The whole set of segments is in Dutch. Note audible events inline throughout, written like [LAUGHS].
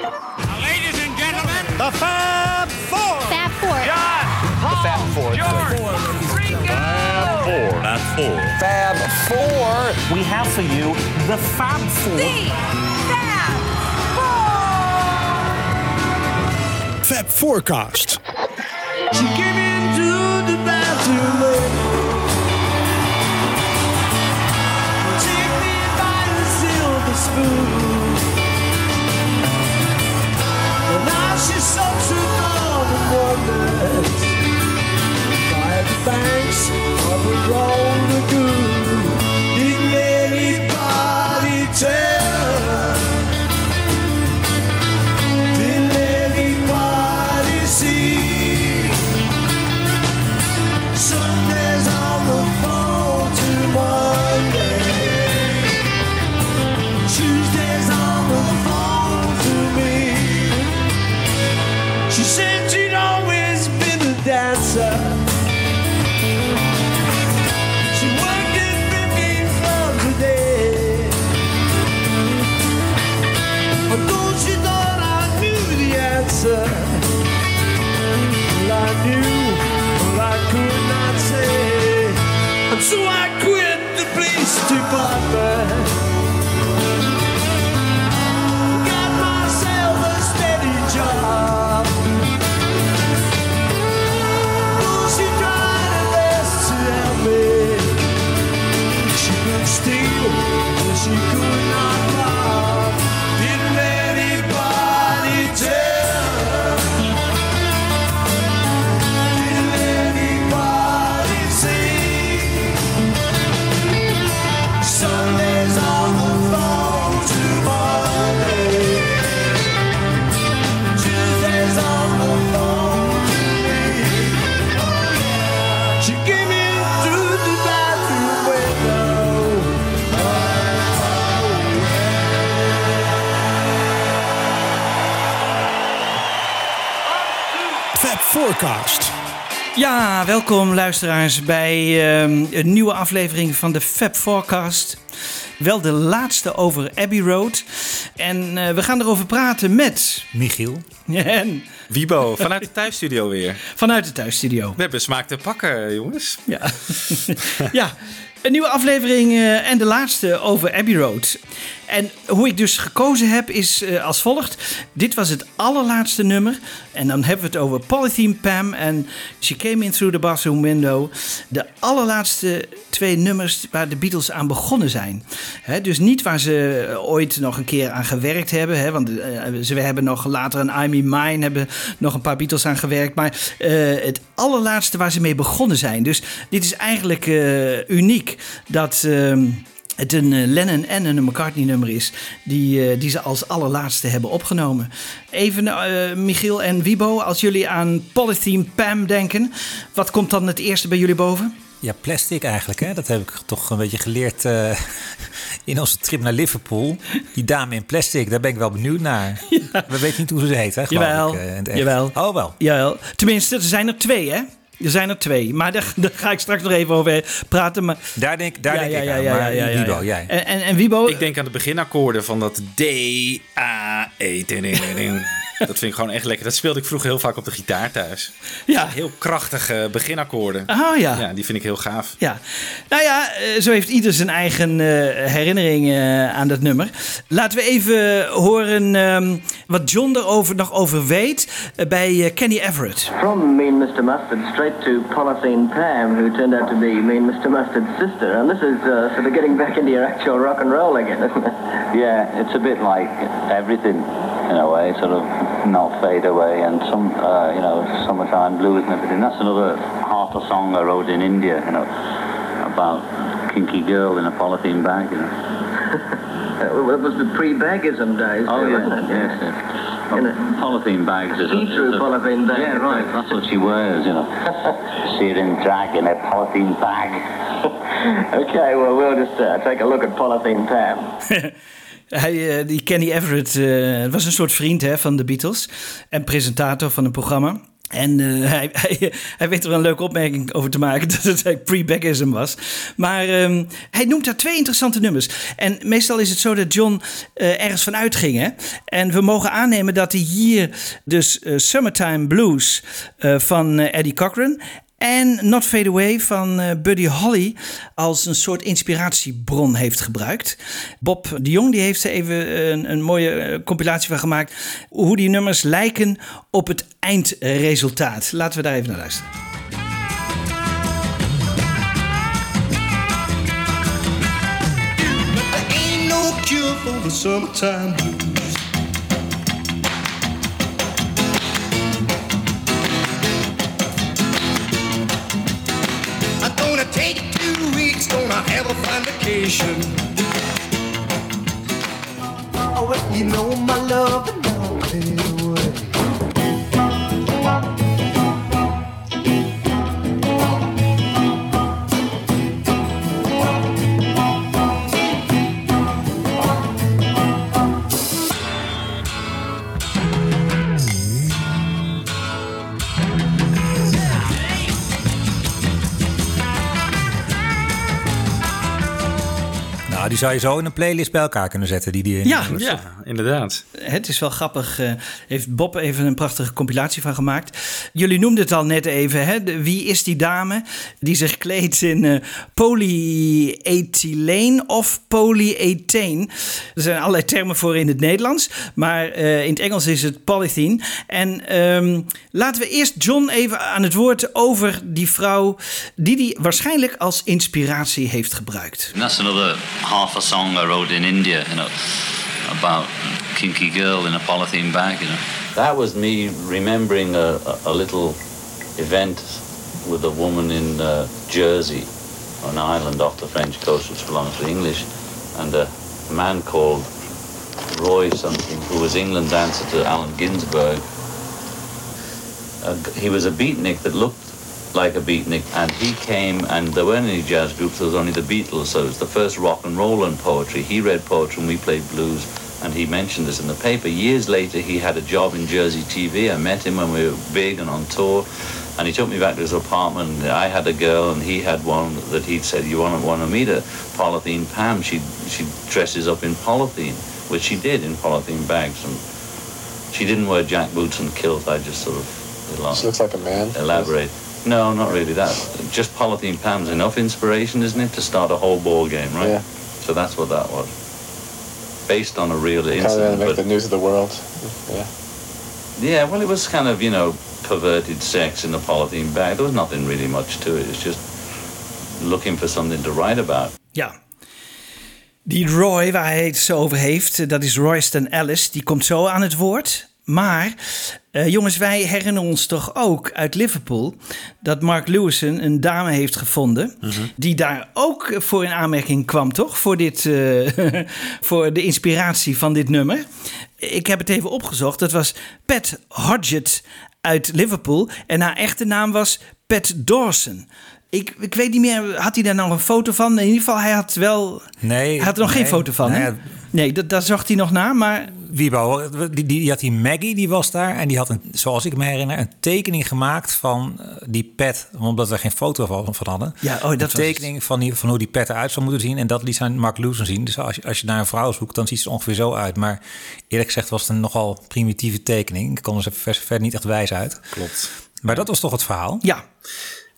Ladies and gentlemen, The Fab Four. Fab Four. John, Paul, Fab Four. George, Ringo. Fab Four. Fab Four. We have for you the Fab Four. Fab Forecast. She came into the bathroom Take me by the silver spoon such a wonders By the banks of the Lagoon police Ja, welkom luisteraars bij ehm, een nieuwe aflevering van de Fab Forecast. Wel de laatste over Abbey Road. En eh, we gaan erover praten met... Michiel. En Wibo, vanuit de thuisstudio weer. vanuit de thuisstudio. We hebben smaak te pakken, jongens. Ja, [LAUGHS] ja een nieuwe aflevering eh, en de laatste over Abbey Road. En hoe ik dus gekozen heb is eh, als volgt. Dit was het allerlaatste nummer. En dan hebben we het over Polythene Pam en She Came In Through the Bathroom Window. De allerlaatste twee nummers waar de Beatles aan begonnen zijn. Hè, dus niet waar ze ooit nog een keer aan gewerkt hebben. Hè, want eh, ze hebben nog later een I'm In Mine, hebben nog een paar Beatles aan gewerkt. Maar eh, het allerlaatste waar ze mee begonnen zijn. Dus dit is eigenlijk uniek dat... het een eh, Lennon en een McCartney nummer is die, eh, die ze als allerlaatste hebben opgenomen. Even eh, Michiel en Wibo, als jullie aan Polythene Pam denken, wat komt dan het eerste bij jullie boven? Ja, plastic eigenlijk, hè? Dat heb ik toch een beetje geleerd in onze trip naar Liverpool. Die dame in plastic, daar ben ik wel benieuwd naar. [LAUGHS] We weten niet hoe ze heet, hè? Jawel, ik, echt. jawel. Oh, wel. Ja, tenminste, er zijn er twee, hè? Er zijn er twee, maar daar, daar ga ik straks nog even over praten. Maar, Daar denk, daar Ja, denk ja, ik ja, aan. ja, maar ja, ja, Wibo, ja. jij? En, en, en Wibo, Ik denk aan de beginakkoorden van dat D, A, E. Dat vind ik gewoon echt lekker. Dat speelde ik vroeger heel vaak op de gitaar thuis. ja. Heel krachtige beginakkoorden. Oh ja. Ja, die vind ik heel gaaf. Ja, nou ja, eh, zo heeft ieder zijn eigen eh, herinnering eh, aan dat nummer. Laten we even horen ehm, wat John erover nog over weet bij Kenny Everett. From Mean Mr. Mustard straight to Polythene Pam, who turned out to be Mean Mr. Mustard's sister. And this is uh, sort of getting back into your actual rock and roll again, isn't it? [LAUGHS] Yeah, it's a bit like everything in a way, sort of not fade away and some, uh, you know, summertime blues and everything. That's another half a song I wrote in India, you know, about kinky girl in a polythene bag, you know. [LAUGHS] Well, it was the pre-baggism days, Oh too, yeah, wasn't it? yes, yes. In a Polythene bags see-through a- polythene bag. Yeah, right. That's what she wears, you know. [LAUGHS] See her in drag in a polythene bag. [LAUGHS] okay, well, we'll just uh, take a look at Polythene Pam. [LAUGHS] Hij, eh, die Kenny Everett eh, was een soort vriend hè, van de Beatles en presentator van een programma. En eh, [LAUGHS] hij, hij, hij weet er een leuke opmerking over te maken [LAUGHS] dat het pre-Beckham was. Maar ehm, hij noemt daar twee interessante nummers. En meestal is het zo dat John eh, ergens van uitging. Hè? En we mogen aannemen dat hij hier dus eh, Summertime Blues van Eddie Cochran en Not Fade Away van eh, Buddy Holly als een soort inspiratiebron heeft gebruikt. Bob de Jong die heeft er even een, een mooie eh, compilatie van gemaakt. Hoe die nummers lijken op het eindresultaat. Laten we daar even naar luisteren. Weeks, gonna have a fine vacation. Oh, well, you know my love and I'll die zou je zo in een playlist bij elkaar kunnen zetten. Die die Ja, Ja, inderdaad. Het is wel grappig. eh, heeft Bob even een prachtige compilatie van gemaakt. Jullie noemden het al net even. Hè? de- wie is die dame die zich kleedt in eh polyethyleen of polyethane? Er zijn allerlei termen voor in het Nederlands. Maar eh, in het Engels is het polythene. En ehm, laten we eerst John even aan het woord over die vrouw... die die waarschijnlijk als inspiratie heeft gebruikt. And that's another half a song I wrote in India, you know, about kinky girl in a polythene bag, you know. That was me remembering a, a, little event with a woman in uh, Jersey, an island off the French coast which belongs to English, and a man called Roy something, who was England's answer to Allen Ginsberg. Uh, he was a beatnik that looked like a beatnik, and he came, and there weren't any jazz groups, there was only the Beatles, so it was the first rock and roll and poetry. He read poetry and we played blues, and he mentioned this in the paper. Years later, he had a job in Jersey TV. I met him when we were big and on tour, and he took me back to his apartment. I had a girl, and he had one that he'd said, "You want to want to meet her, Polythene Pam? She she dresses up in polythene, which she did in polythene bags, and she didn't wear jack boots and kilt. I just sort of She looks like a man. elaborate. No, not really. That just polythene Pam's enough inspiration, isn't it, to start a whole ball game, right? Yeah. So that's what that was. Based on a real Kind of incident, make the news of the world. Yeah. yeah, well, it was kind of you know perverted sex in a polythene bag. There was nothing really much to it. It's just looking for something to write about. Ja. Die Roy, waar hij het zo over heeft, dat is Royston Ellis. Die komt zo aan het woord. Maar, eh, jongens, wij herinneren ons toch ook uit Liverpool... dat Mark Lewison een dame heeft gevonden... die daar ook voor in aanmerking kwam, toch? Voor, dit, eh, [LAUGHS] voor de inspiratie van dit nummer. Ik heb het even opgezocht. Dat was Pat Hodgett uit Liverpool. En haar echte naam was Pat Dawson... Ik, ik weet niet meer, had hij daar nog een foto van? In ieder geval, hij had wel. Nee. Hij had er nog nee, geen foto van. nee, hè? Nee, dat, daar zocht hij nog na. Maar Wiebo, die, die, die had die Maggie, die was daar. En die had, een, zoals ik me herinner, een tekening gemaakt van eh, die pet. Omdat we er geen foto van, van hadden. Ja, oh, dat was een tekening van, die, van hoe die pet eruit zou moeten zien. En dat liet zijn Mark Lewison zien. Dus als je, als je naar een vrouw zoekt, dan ziet ze er ongeveer zo uit. Maar eerlijk gezegd was het een nogal primitieve tekening. Ik kon er ver, verder niet echt wijs uit. Klopt. Maar dat was toch het verhaal? ja,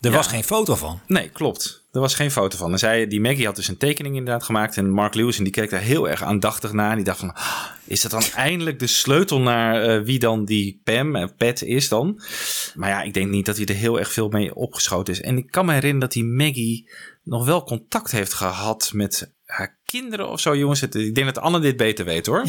Er was geen foto van. Nee, klopt. Er was geen foto van. En zij, die Maggie had dus een tekening inderdaad gemaakt. En Mark Lewis die keek daar heel erg aandachtig naar. En die dacht van, "Ah, is dat dan eindelijk de sleutel naar eh, wie dan die Pam en Pat is dan? Maar ja, ik denk niet dat hij er heel erg veel mee opgeschoten is. En ik kan me herinneren dat die Maggie nog wel contact heeft gehad met haar kinderen of zo, jongens. Het- Ik denk dat Anne dit beter weet hoor.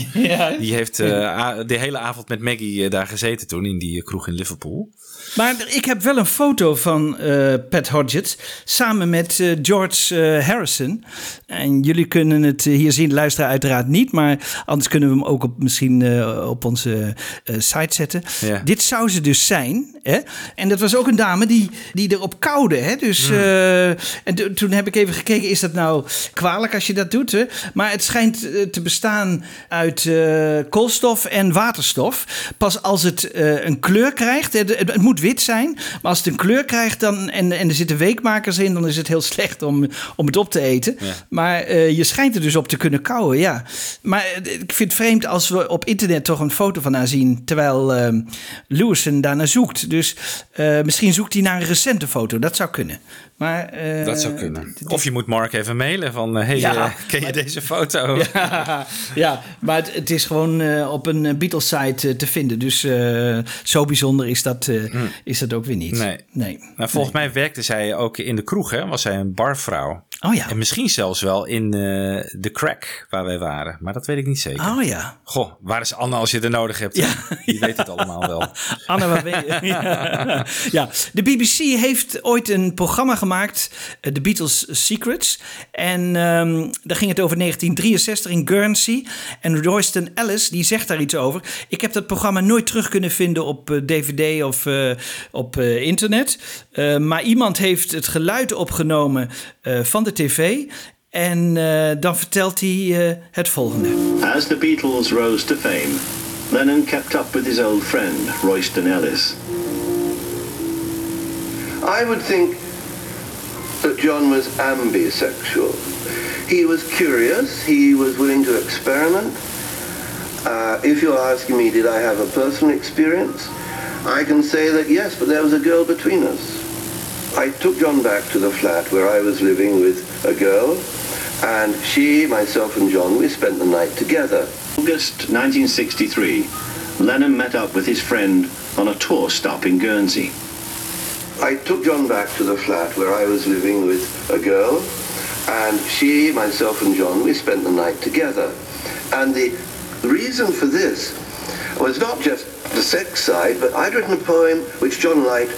Die heeft eh, a- de hele avond met Maggie eh, daar gezeten toen in die eh, kroeg in Liverpool. Maar ik heb wel een foto van eh, Pat Hodgett samen met eh, George eh, Harrison. En jullie kunnen het hier zien, luisteren uiteraard niet, maar anders kunnen we hem ook op, misschien op onze site zetten. Ja. Dit zou ze dus zijn. Hè? En dat was ook een dame die, die erop koude. Hè? Dus, eh, en to- toen heb ik even gekeken, is dat nou kwalijk als je dat doet? Hè? Maar het schijnt eh, te bestaan uit eh, koolstof en waterstof. Pas als het een kleur krijgt, het, het, moet zwart-wit zijn. Maar als het een kleur krijgt dan, en, en er zitten weekmakers in, dan is het heel [LAUGHS] slecht om, om het op te eten. Ja. Maar je schijnt er dus op te kunnen kauwen, ja. Maar ik vind het vreemd als we op internet toch een foto van haar zien, terwijl Lewison daarnaar zoekt. Dus eh, misschien zoekt hij naar een recente foto, dat zou kunnen. Maar, eh, Dat zou kunnen. Of je moet Mark even mailen van... eh, hey, Ja. ken je deze foto? [LAUGHS] Ja, ja, maar het, het is gewoon op een Beatles-site te vinden. Dus eh, zo bijzonder is dat, eh, is dat ook weer niet. Nee. nee. Nou, volgens mij werkte zij ook in de kroeg, hè? Was zij een barvrouw. Oh ja. En misschien zelfs wel in eh, de crack waar wij waren. Maar dat weet ik niet zeker. Oh ja. Goh, waar is Anne als je er nodig hebt? Ja. Die weet het [LAUGHS] allemaal wel. Anne, waar ben je? [LAUGHS] ja. de BBC heeft ooit een programma gemaakt, eh, The Beatles Secrets. En ehm, daar ging het over 1963 in Guernsey. En Royston Ellis, die zegt daar iets over. Ik heb dat programma nooit terug kunnen vinden op eh, DVD of eh, op eh, internet. Eh, maar iemand heeft het geluid opgenomen eh, van de tv. En eh, dan vertelt hij eh, het volgende. As the Beatles rose to fame, Lennon kept up with his old friend, Royston Ellis. I would think that John was ambisexual. He was curious, he was willing to experiment. Uh, if you're asking me, did I have a personal experience? I can say that yes, but there was a girl between us. I took John back to the flat where I was living with a girl, and she, myself, and John, we spent the night together. August 1963, Lennon met up with his friend on a tour stop in Guernsey. I took John back to the flat where I was living with a girl, and she, myself, and John, we spent the night together. And the reason for this was not just the sex side, but I'd written a poem which John liked,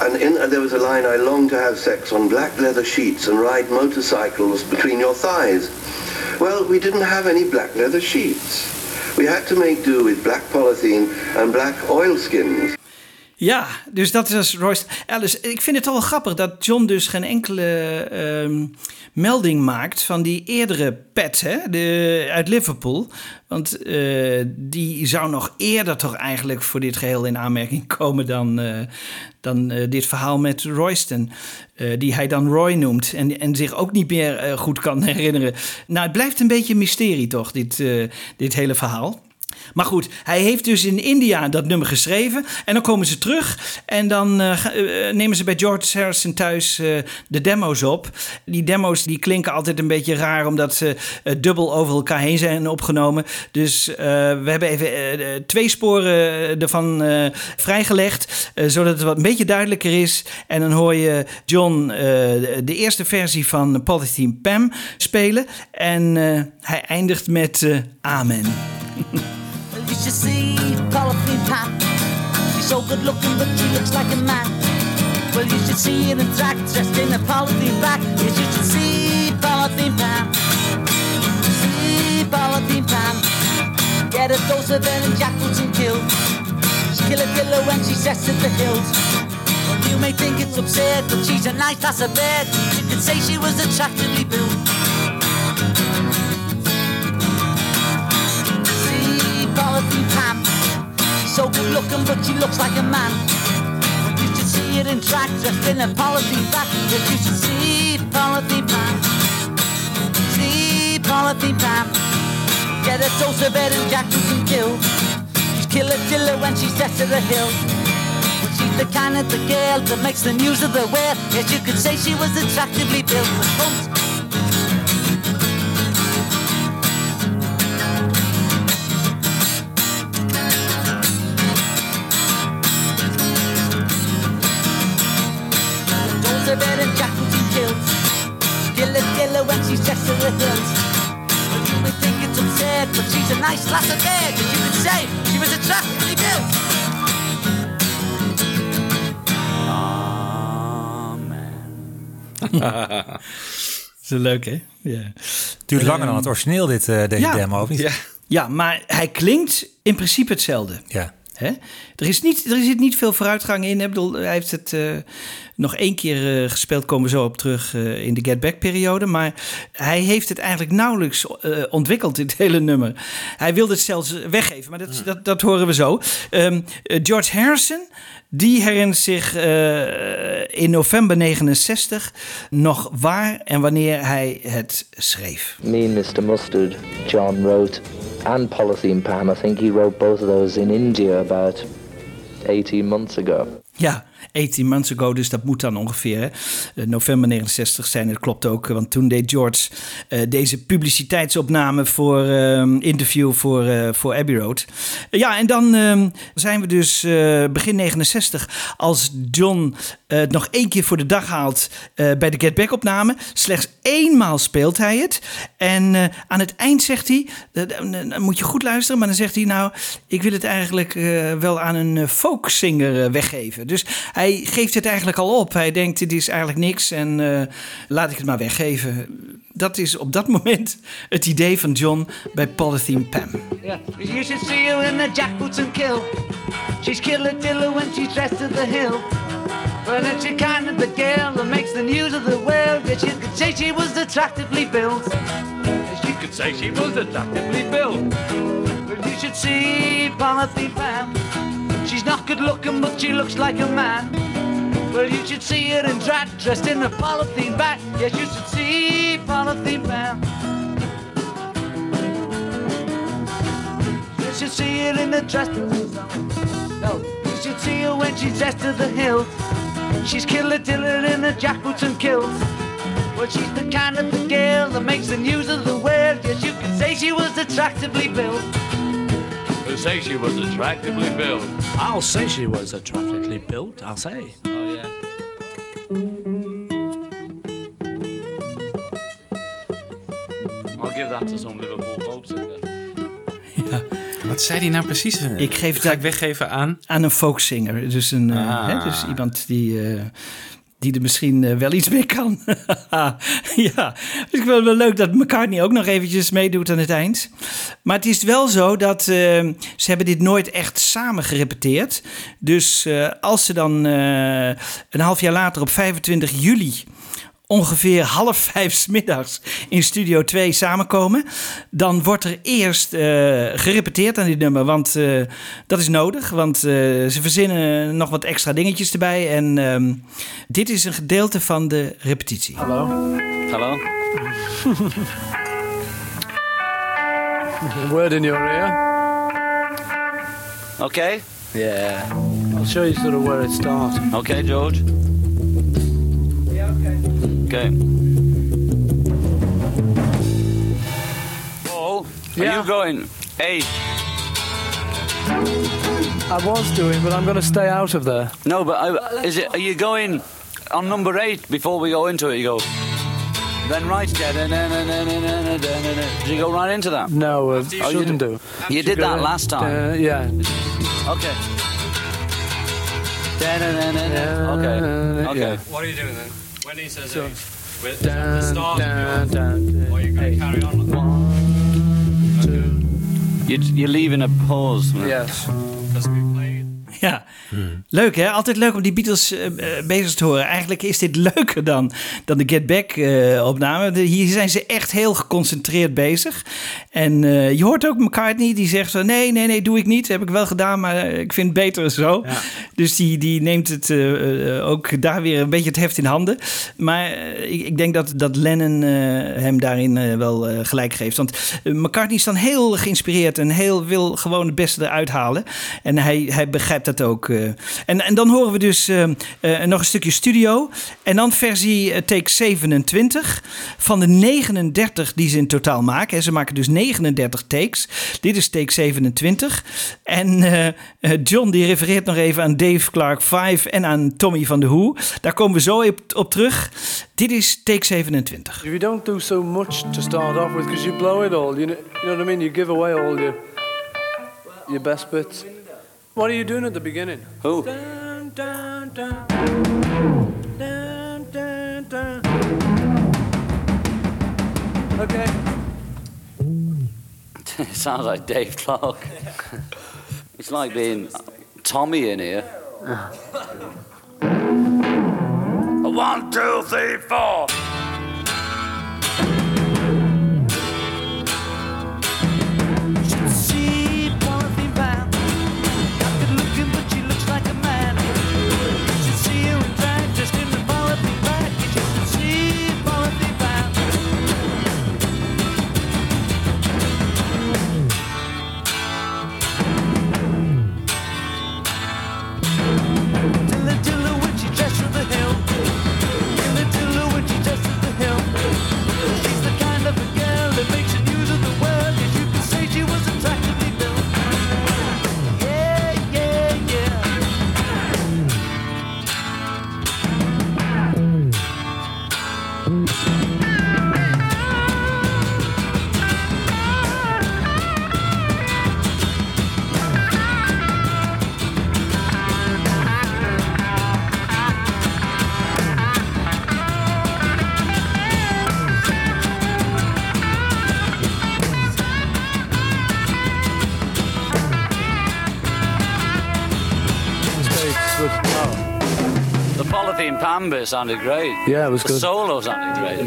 and in and there was a line, I long to have sex on black leather sheets and ride motorcycles between your thighs. Well, we didn't have any black leather sheets. We had to make do with black polythene and black oilskins. Ja, dus dat is Royce Ellis. Ik vind het al wel grappig dat John dus geen enkele ehm, melding maakt van die eerdere pet hè, de, uit Liverpool. Want eh, die zou nog eerder toch eigenlijk voor dit geheel in aanmerking [LAUGHS] komen dan, eh, dan eh, dit verhaal met Royston. die hij dan Roy noemt en, en zich ook niet meer goed kan herinneren. Nou, het blijft een beetje een mysterie toch, dit, dit hele verhaal. Maar goed, hij heeft dus in India dat nummer geschreven. En dan komen ze terug. En dan eh, eh, nemen ze bij George Harrison thuis eh, de demo's op. Die demo's die klinken altijd een beetje raar. Omdat ze dubbel over elkaar heen zijn opgenomen. Dus we hebben even twee sporen ervan vrijgelegd. zodat het wat een beetje duidelijker is. En dan hoor je John de eerste versie van Polythene Pam spelen. En hij eindigt met Amen. [LAUGHS] You should see Polythene Pam. She's so good looking, but she looks like a man. Well, you should see in drag, dressed in a polythene bag. Yes, you should see Polythene Pam. See Polythene Pam. Get a dose of her and jackals and kill. She kill a killer when she sets to the hills. You may think it's absurd, but she's a nice lass of bird. You could say she was attractively built. Polythene Pam. So good looking, but she looks like a man. You should see it in track, dressed in a polythene bag. Yes, you should see Polythene Pam. See Polythene Pam. Get a dose of it and Jack can kill. She's kill a killer when she's set to the hill. But she's the kind of the girl that makes the news of the world. Yes, you could say she was attractively built. But nice lass of bed. But you could say she was attractively built. Dat is leuk, hè? Ja. Duurt langer dan Ehm, het origineel, dit, eh, deze ja. demo, of niet? Ja. ja, maar hij klinkt in principe hetzelfde. Ja. Hè? Er, is niet, er zit niet veel vooruitgang in. Ik bedoel, hij heeft het eh, nog één keer eh, gespeeld, komen we zo op terug eh, in de Get Back-periode. Maar hij heeft het eigenlijk nauwelijks eh, ontwikkeld, dit [LAUGHS] hele nummer. Hij wilde het zelfs weggeven, maar dat, dat, dat horen we zo. Ehm, eh, George Harrison, die herinnert zich eh, in november 69 nog waar en wanneer hij het schreef. Me and Mr. Mustard, John wrote, and Polythene Pam, I think he wrote both of those in India about 18 months ago. Ja, 18 months ago, dus dat moet dan ongeveer. Eh, november 69 zijn, dat klopt ook. Want toen deed George eh, deze publiciteitsopname voor ehm, interview voor, eh, voor Abbey Road. Ja, en dan ehm, zijn we dus begin 69 als John het nog één keer voor de dag haalt bij de Get Back opname. Slechts eenmaal speelt hij het. En aan het eind zegt hij, dan moet je goed luisteren, maar dan zegt hij nou, ik wil het eigenlijk wel aan een folkzanger eh, weggeven. Dus hij geeft het eigenlijk al op. Hij denkt, dit is eigenlijk niks en eh, laat ik het maar weggeven. Dat is op dat moment het idee van John bij Polythene Pam. Yeah. You should see her in the jackboots and kill. She's killer diller when she's dressed to the hill. But it's the kind of the girl that makes the news of the world. Yes, you could say she was attractively built. Yes, you could say she was attractively built. But you should see Polythene Pam. She's not good looking, but she looks like a man. Well, you should see her in drag, dressed in a polythene bag. Yes, you should see Polythene Pam. You should see her in the dress. No, you should see her when she's dressed to the hilt. She's killer diller in her jackboots and kilts. Well, she's the kind of the girl that makes the news of the world. Yes, you could say she was attractively built. Who say she was attractively built? I'll say she was attractively built, I'll say. Oh, yeah. I'll give that to some Liverpool folk singer. Wat zei hij nou precies? Ik geef het Ga ik weggeven aan? Aan een folkzanger. Dus, een, eh, Ah. hè, dus iemand die, eh, die er misschien eh, wel iets mee kan. [LAUGHS] ja, dus ik vind het wel leuk dat McCartney ook nog eventjes meedoet aan het eind. Maar het is wel zo dat eh, ze hebben dit nooit echt samen gerepeteerd. Dus eh, als ze dan een half jaar later op 25 juli ongeveer half vijf 's middags in Studio 2 samenkomen. Dan wordt er eerst eh, gerepeteerd aan dit nummer. Want eh, dat is nodig. Want eh, ze verzinnen nog wat extra dingetjes erbij. En ehm, dit is een gedeelte van de repetitie. Hallo. Hello? A word in your ear. Okay. Yeah. I'll show you sort of where it starts. Okay, George. Okay. Paul, are you going? Hey. I was doing, but I'm going to stay out of there. No, but I, is it? Are you going on number eight before we go into it? You go. Then right. Did you go right into that? No, uh, Oh, you shouldn't did- do. You did that last time. Uh, yeah. Okay. Okay. Okay. What are you doing then? When he says So- eight, with Dun, the start, dun, dun, or are you going to carry on? You, you're leaving a pause. Yes. Ja, leuk hè? Altijd leuk om die Beatles eh, eh, bezig te horen. Eigenlijk is dit [LAUGHS] leuker dan, dan de Get Back eh, opname. De- hier zijn ze echt heel geconcentreerd bezig. En je hoort ook McCartney die zegt zo... nee, nee, nee, doe ik niet. Heb ik wel gedaan, maar ik vind het beter zo. Dus die, die neemt het ook daar weer een beetje het heft in handen. Maar ik, ik denk dat, dat Lennon hem daarin wel gelijk geeft. Want McCartney is dan heel geïnspireerd en heel, wil gewoon het beste eruit halen. En hij, hij begrijpt dat ook. eh. En, en dan horen we dus eh, eh, nog een stukje studio. En dan versie take 27 van de 39 die ze in totaal maken. hè. Ze maken dus 39 takes. Dit is take 27. En John die refereert nog even aan Dave Clark 5 en aan Tommy van de Who. Daar komen we zo op, terug. Dit is take 27. If you don't do so much to start off with, because you blow it all, you know, you know what I mean? You give away all your your best bits. What are you doing at the beginning? Who? Dun, dun, dun. Dun, dun, dun. Okay. [LAUGHS] it sounds like Dave Clark. [LAUGHS] It's like being Tommy in here. Ah. One, two, three, four. Pan bit sounded great. Yeah, it was the good. solo sounded great.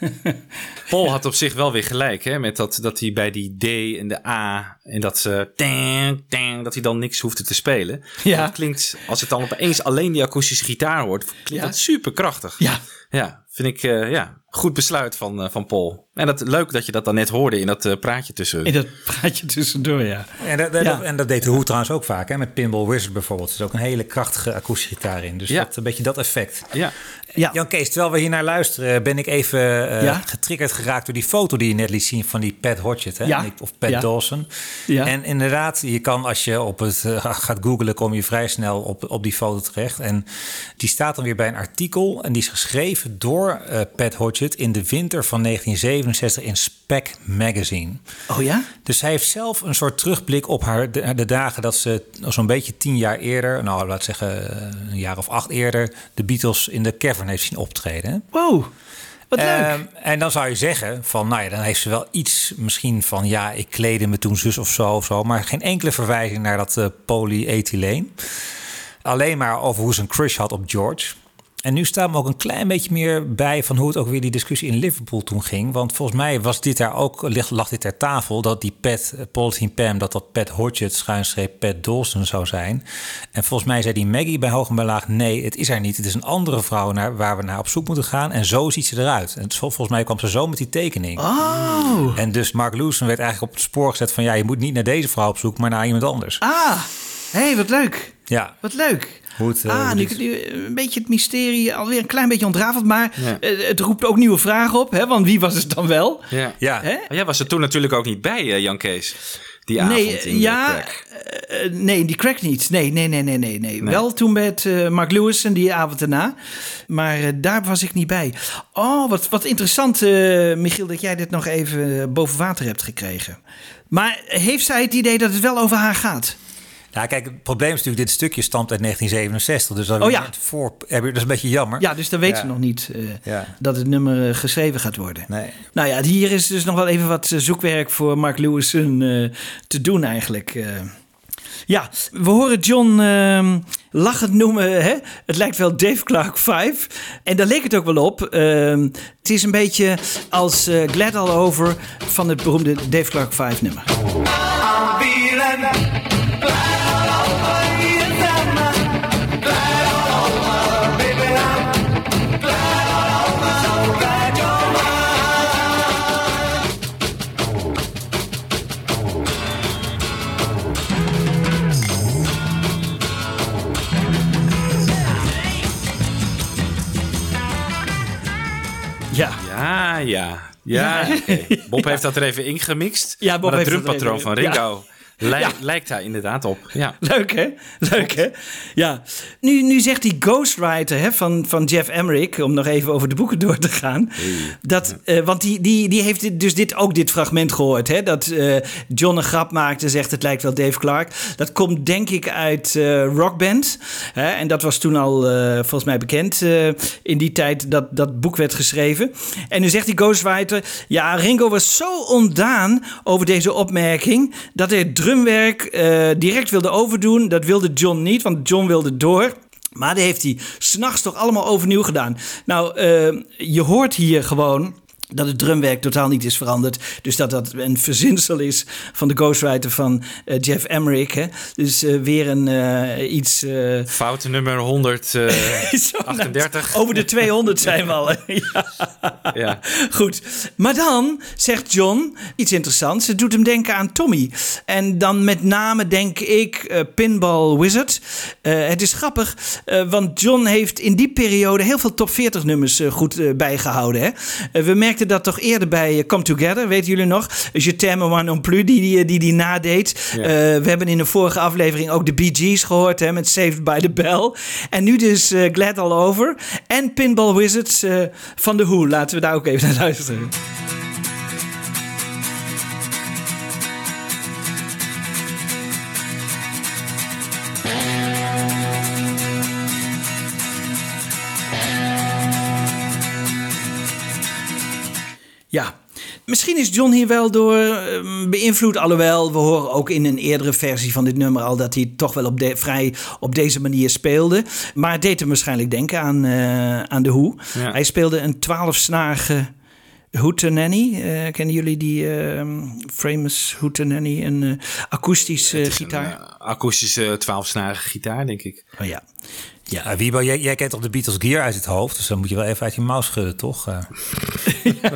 [LAUGHS] Paul had op zich wel weer gelijk, hè? Met dat, dat hij bij die D en de A en dat ze tang, tang, dat hij dan niks hoefde te spelen. Ja. Dat klinkt, als het dan opeens alleen die akoestische gitaar hoort, klinkt Ja. dat super krachtig. Ja. Ja, vind ik, eh, ja, goed besluit van, eh, van Paul. En dat, leuk dat je dat dan net hoorde in dat eh, praatje tussen. In dat praatje tussendoor, ja. En dat, dat- Ja. en dat deed de Who trouwens ook vaak. Hè? Met Pinball Wizard bijvoorbeeld. Er is ook een hele krachtige akoestische gitaar in. Dus Ja. dat, een beetje dat effect. Ja. Ja. Jan Kees, terwijl we hier naar luisteren... ben ik even eh, Ja? getriggerd geraakt door die foto die je net liet zien... van die Pat Hodgett, hè? Ja. of Pat Ja. Dawson. Ja. En inderdaad, je kan als je op het eh, gaat googlen... kom je vrij snel op, op die foto terecht. En die staat dan weer bij een artikel... en die is geschreven door eh, Pat Hodgett... in de winter van 1967 in Spec Magazine. Oh ja? Dus zij heeft zelf een soort terugblik op haar de, de dagen dat ze zo'n beetje tien jaar eerder, nou laat zeggen een jaar of acht eerder, de Beatles in de cavern heeft zien optreden. Wow, wat leuk. Ehm, en dan zou je zeggen van, nou ja, dan heeft ze wel iets misschien van, ja, ik kleedde me toen zus of zo of zo, maar geen enkele verwijzing naar dat eh polyethyleen. Alleen maar over hoe ze een crush had op George. En nu staat me ook een klein beetje meer bij van hoe het ook weer die discussie in Liverpool toen ging. Want volgens mij was dit daar ook, lag, lag dit ter tafel, dat die Pat, eh, Polythene Pam, dat dat Pat Hodgett schuinstreep Pat Dawson zou zijn. En volgens mij zei die Maggie bij hoog en bij laag, nee, het is er niet. Het is een andere vrouw naar, waar we naar op zoek moeten gaan. En zo ziet ze eruit. En vol- volgens mij kwam ze zo met die tekening. Oh. En dus Mark Lewison werd eigenlijk op het spoor gezet van, ja, je moet niet naar deze vrouw op zoek, maar naar iemand anders. Ah, hé, hey, wat leuk. Ja. Wat leuk. Hoe het, eh, ah, hoe nu, een beetje het mysterie alweer een klein beetje ontrafeld. Maar Ja. eh, het roept ook nieuwe vragen op. Hè? Want wie was het dan wel? Ja. Ja. Jij was er toen natuurlijk ook niet bij, eh, Jan Kees. Die avond nee, in de ja, crack. nee, die crack niet. Nee, nee, nee, nee, nee. nee. Wel toen met eh, Mark Lewis en die avond daarna. Maar daar was ik niet bij. Oh, wat, wat interessant, eh, Michiel, dat jij dit nog even boven water hebt gekregen. Maar heeft zij het idee dat het wel over haar gaat? Ja, kijk, het probleem is natuurlijk, dit stukje stamt uit 1967. Dus dat Oh ja. voor, dat is een beetje jammer. Ja, dus dan weet Ja. ze nog niet eh, Ja. dat het nummer eh, geschreven gaat worden. Nee. Nou ja, hier is dus nog wel even wat eh, zoekwerk voor Mark Lewison eh, te doen eigenlijk. eh. Ja, we horen John ehm, lachend noemen. Hè? Het lijkt wel Dave Clark 5. En daar leek het ook wel op. Ehm, het is een beetje als Glad All Over van het beroemde Dave Clark 5 nummer. Ja, ja. [LAUGHS] Bob heeft dat er even ingemixt. Ja, Bob maar dat drumpatroon van Ringo lij- Ja. lijkt daar inderdaad op. Ja. [LAUGHS] Leuk hè? Leuk hè? Ja. Nu, nu zegt die ghostwriter hè, van, van Jeff Emmerich, om nog even over de boeken door te gaan. Dat, eh, want die, die, die heeft dit- dus dit, ook dit fragment gehoord. Hè, dat eh, John een grap maakt en zegt het lijkt wel Dave Clark. Dat komt denk ik uit eh Rockband. Hè, en dat was toen al volgens mij bekend in die tijd dat dat boek werd geschreven. En nu zegt die ghostwriter, ja Ringo was zo ontdaan over deze opmerking dat hij drumwerk eh, direct wilde overdoen. Dat wilde John niet, want John wilde door. Maar die heeft hij s'nachts toch allemaal overnieuw gedaan. Nou, eh, je hoort hier gewoon dat het drumwerk totaal niet is veranderd. Dus dat dat een verzinsel is van de ghostwriter van eh, Jeff Emmerich. Hè? Dus eh, weer een eh, iets... Fout nummer 138. [LAUGHS] over de 200 zijn we [LAUGHS] al. ja. Ja. Goed. Maar dan zegt John iets interessants. Het doet hem denken aan Tommy. En dan met name denk ik Pinball Wizard. Het is grappig, want John heeft in die periode heel veel top 40 nummers goed eh, bijgehouden. Hè? We merkten dat toch eerder bij eh, Come Together, weten jullie nog? Je t'aime moi non plus, die die, die, die nadeed. Ja. Eh, we hebben in de vorige aflevering ook de Bee Gees gehoord hè, met Saved by the Bell. En nu dus eh, Glad All Over. En Pinball Wizards eh, van The Who. Laten we daar ook even naar luisteren. Ja. Misschien is John hier wel door eh, beïnvloed. Alhoewel, we horen ook in een eerdere versie van dit nummer al dat hij toch wel op de, vrij op deze manier speelde. Maar het deed hem waarschijnlijk denken aan, eh, aan de. Ja. Hij speelde een twaalfsnarige Hootenanny. Eh kennen jullie die eh, famous Hootenanny? Een eh, akoestische gitaar. Akoestische 12-snarige gitaar, denk ik. Oh ja. Ja, Wiebo, jij, jij kent toch de Beatles Gear uit het hoofd? Dus dan moet je wel even uit je mouw schudden, toch? [LAUGHS] [LAUGHS]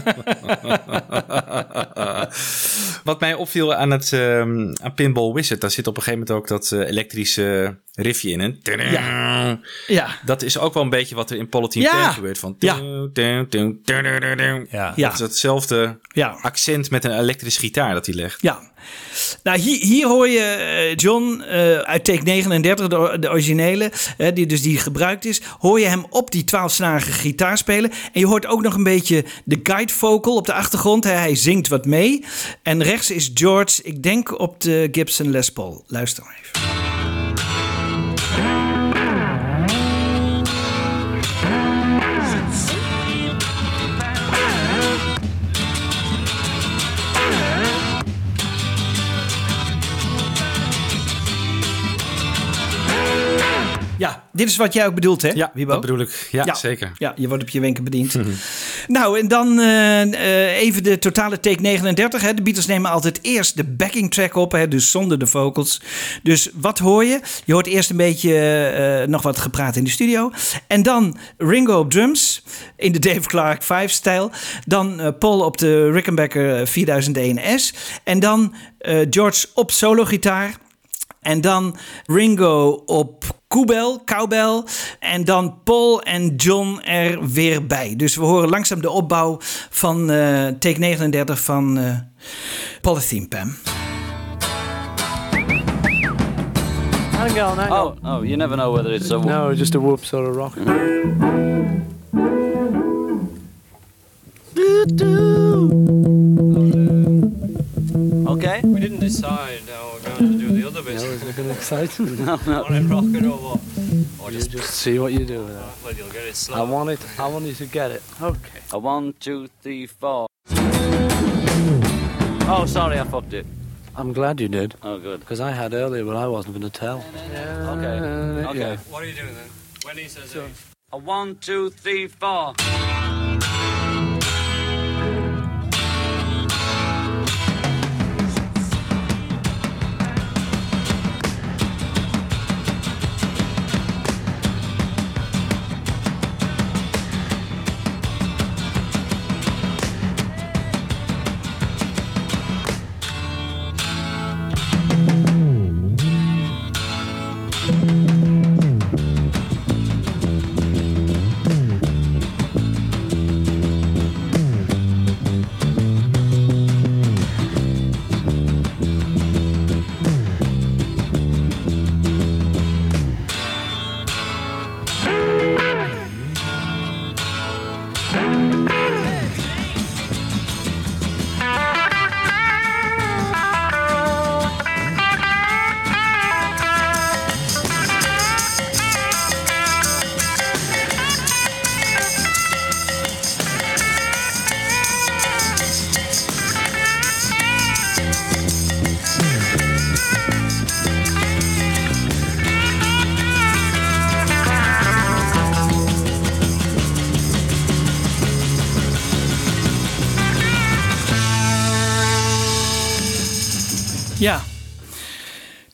Wat mij opviel aan, het, ehm, aan Pinball Wizard, daar zit op een gegeven moment ook dat eh, elektrische riffje in. Hè? Ja. Ja. Dat is ook wel een beetje wat er in Politin Ja. Gebeurt. Van Ja. Ja. Dat is hetzelfde Ja. accent met een elektrische gitaar dat hij legt. Ja. Nou, hier, hier hoor je eh, John eh, uit take 39, de, de originele, eh, die dus die gebruikt is. Hoor je hem op die 12-snarige gitaar spelen. En je hoort ook nog een beetje de guide vocal op de achtergrond. Hij zingt wat mee. En rechts is George, ik denk op de Gibson Les Paul. Luister maar even. Dit is wat jij ook bedoelt, hè? Ja, dat bedoel ik. Ja, zeker. Ja, je wordt op je wenken bediend. [LAUGHS] nou, en dan eh, eh, even de totale take 39. Hè. De Beatles nemen altijd eerst de backing track op, hè, dus zonder de vocals. Dus wat hoor je? Je hoort eerst een beetje eh, nog wat gepraat in de studio. En dan Ringo op drums in de [LAUGHS] Dave Clark 5-stijl. Dan Paul op de Rickenbacker 4001S. En dan George op solo-gitaar. En dan Ringo op koebel, cowbell. En dan Paul en John er weer bij. Dus we horen langzaam de opbouw van eh, take 39 van eh Polythene Pam. Hang on, hang Oh, on. oh, you never know whether it's a No, just a whoop sort of rock. Okay. We didn't decide how we're going to do other bits. Yeah, is it going to excite? no, no. Want it rocket or what? Or You just, just see what you do with it. well, you'll get it I want it. I want you to get it. Okay. A one, two, three, four. Oh, sorry, I fucked it. I'm glad you did. Oh, good. Because I had earlier, but I wasn't going to tell. Okay. Uh, Okay. yeah. What are you doing then? When he says it. A one, two, three, four.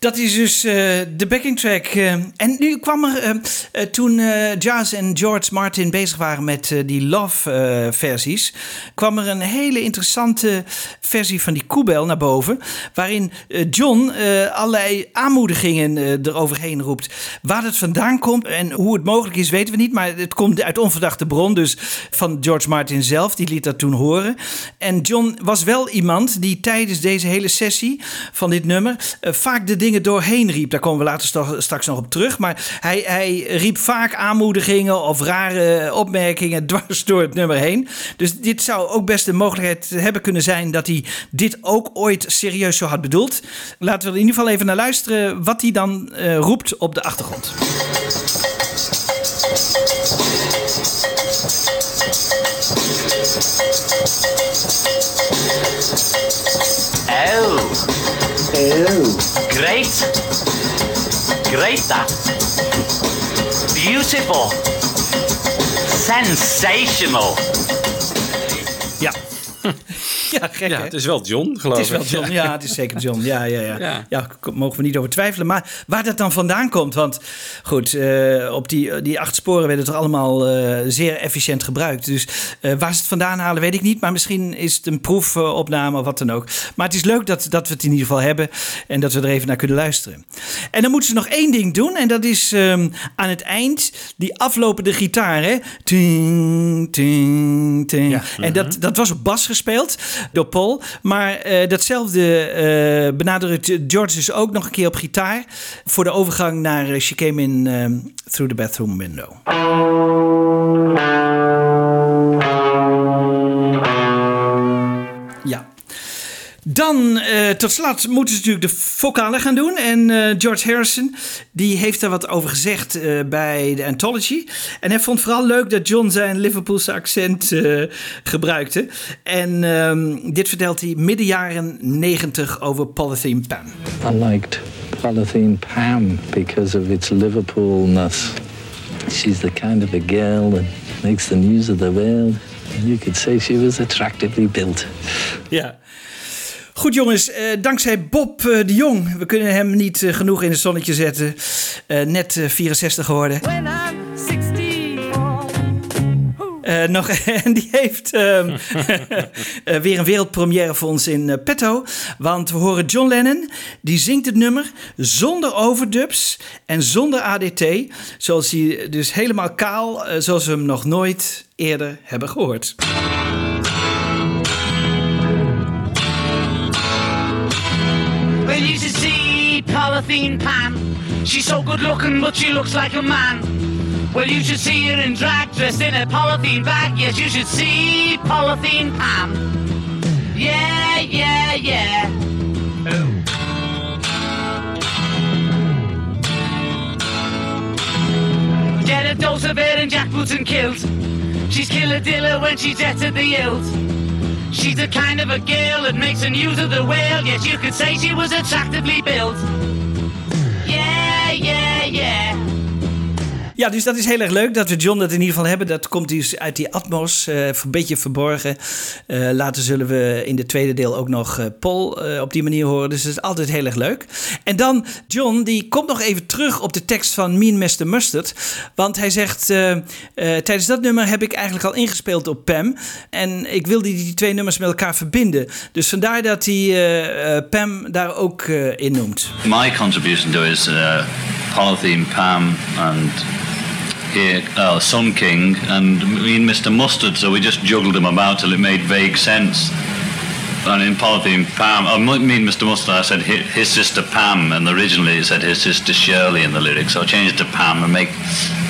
Dat is dus eh, de backing track. eh. en nu kwam er, eh, toen Jazz en George Martin bezig waren met die Love-versies, kwam er een hele interessante versie van die koebel naar boven. Waarin John allerlei aanmoedigingen eroverheen roept. Waar het vandaan komt en hoe het mogelijk is, weten we niet. Maar het komt uit onverdachte bron, dus van George Martin zelf. Die liet dat toen horen. En John was wel iemand die tijdens deze hele sessie van dit nummer vaak de dingen doorheen riep. Daar komen we later straks nog op terug. Maar hij, hij riep vaak aanmoedigingen of rare opmerkingen [LAUGHS] dwars door het nummer heen. Dus dit zou ook best een mogelijkheid hebben kunnen zijn dat hij dit ook ooit serieus zo had bedoeld. Laten we in ieder geval even naar luisteren wat hij dan eh, roept op de achtergrond. Oh. Great. Great that. Beautiful. Sensational. Ja. Ja, gek Ja, hè? het is wel John, geloof Het is wel ik. John, ja, het is zeker John. Ja, ja, ja. Ja. mogen we niet over twijfelen. Maar waar dat dan vandaan komt, want goed, eh, op die, die acht sporen werden toch allemaal eh, zeer efficiënt gebruikt. Dus eh, waar ze het vandaan halen, weet ik niet. Maar misschien is het een proefopname of wat dan ook. Maar het is leuk dat, dat we het in ieder geval hebben en dat we er even naar kunnen luisteren. En dan moeten ze nog één ding doen en dat is ehm, aan het eind die aflopende gitaar. Hè? Ting, ting, ting. En dat, dat was op bas gespeeld door Paul. Maar eh, datzelfde eh, benadrukt George dus ook nog een keer op gitaar. Voor de overgang naar eh, She Came In Through the Bathroom Window. Dan, eh, tot slot, moeten ze natuurlijk de vocalen gaan doen. En eh, George Harrison, die heeft daar wat over gezegd eh, bij de Anthology. En hij vond vooral leuk dat John zijn Liverpoolse accent eh, gebruikte. En ehm, dit vertelt hij midden jaren 90 over Polythene Pam. I liked Polythene Pam because of its Liverpoolness. She's the kind of a girl that makes the news of the world. You could say she was attractively built. Ja. Goed jongens, eh, dankzij Bob eh, de Jong. We kunnen hem niet eh, genoeg in het zonnetje zetten. Net eh, 64 geworden. When I'm 64. Nog, [LAUGHS] en die heeft ehm, [LAUGHS] eh, weer een wereldpremière voor ons in petto. Want we horen John Lennon, die zingt het nummer zonder overdubs en zonder ADT. Zoals hij dus helemaal kaal, zoals we hem nog nooit eerder hebben gehoord. Well, you should see Polythene Pam. She's so good looking, but she looks like a man. Well, you should see her in drag, dressed in a polythene bag. Yes, you should see Polythene Pam. Yeah, yeah, yeah. Get a dose of it in jackboots and kilt. She's killer diller when she's at the hilt. She's the kind of a girl that makes a news of the world. Yes, you could say she was attractively built. Yeah, yeah, yeah. Ja, dus dat is heel erg leuk dat we John dat in ieder geval hebben. Dat komt dus uit die atmos, eh, een beetje verborgen. Eh, later zullen we in de tweede deel ook nog eh, Paul op die manier horen. Dus dat is altijd heel erg leuk. En dan John, die komt nog even terug op de tekst van Mean Mr. Mustard. Want hij zegt, tijdens dat nummer heb ik eigenlijk al ingespeeld op Pam. En ik wilde die twee nummers met elkaar verbinden. Dus vandaar dat hij Pam daar ook in noemt. My contribution to is Polythene Pam and here, uh, Sun King and me and Mr. Mustard, so we just juggled them about till it made vague sense. And in Polythene Pam, uh, me and Mr. Mustard, I said his, his sister Pam, and originally it said his sister Shirley in the lyrics, so I changed it to Pam and make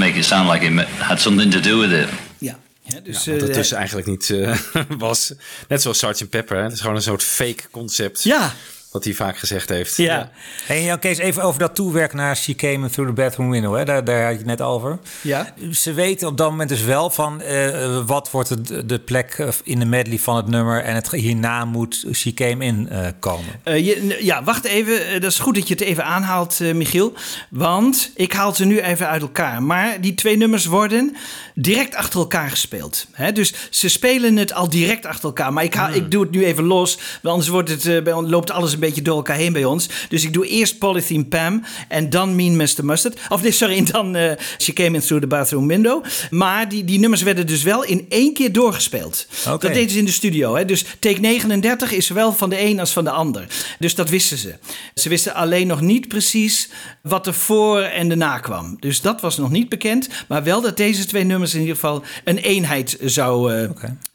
make it sound like it had something to do with it. Ja, ja dus, Ja, wat het eh, dus eigenlijk niet eh, [LAUGHS] was. Net zoals Sgt. Pepper. Hè? Het is gewoon een soort fake concept. Ja. Wat hij vaak gezegd heeft. Ja. En Jan Kees, even over dat toewerken naar She Came Through the Bathroom Window. Hè? Daar, daar had je het net over. Ja. Ze weten op dat moment dus wel van eh, wat wordt het, de plek eh, in de medley van het nummer. En het, hierna moet She Came In eh, komen. Eh, je, ja, wacht even. Dat is goed dat je het even aanhaalt, eh, Michiel. Want ik haal ze nu even uit elkaar. Maar die twee nummers worden direct achter elkaar gespeeld. Hè? Dus ze spelen het al direct achter elkaar. Maar ik, haal, ik doe het nu even los. Want anders wordt het, eh, loopt alles een beetje door elkaar heen bij ons. Dus ik doe eerst Polythene Pam en dan Mean Mr. Mustard. Of nee, sorry, en [LAUGHS] dan eh, She Came In Through the Bathroom Window. Maar die, die nummers werden dus wel in één keer doorgespeeld. Dat deden ze in de studio. Hè? Dus take 39 is zowel van de een als van de ander. Dus dat wisten ze. Ze wisten alleen nog niet precies wat er voor en daarna kwam. Dus dat was nog niet bekend. Maar wel dat deze twee nummers in ieder geval een eenheid zou, eh,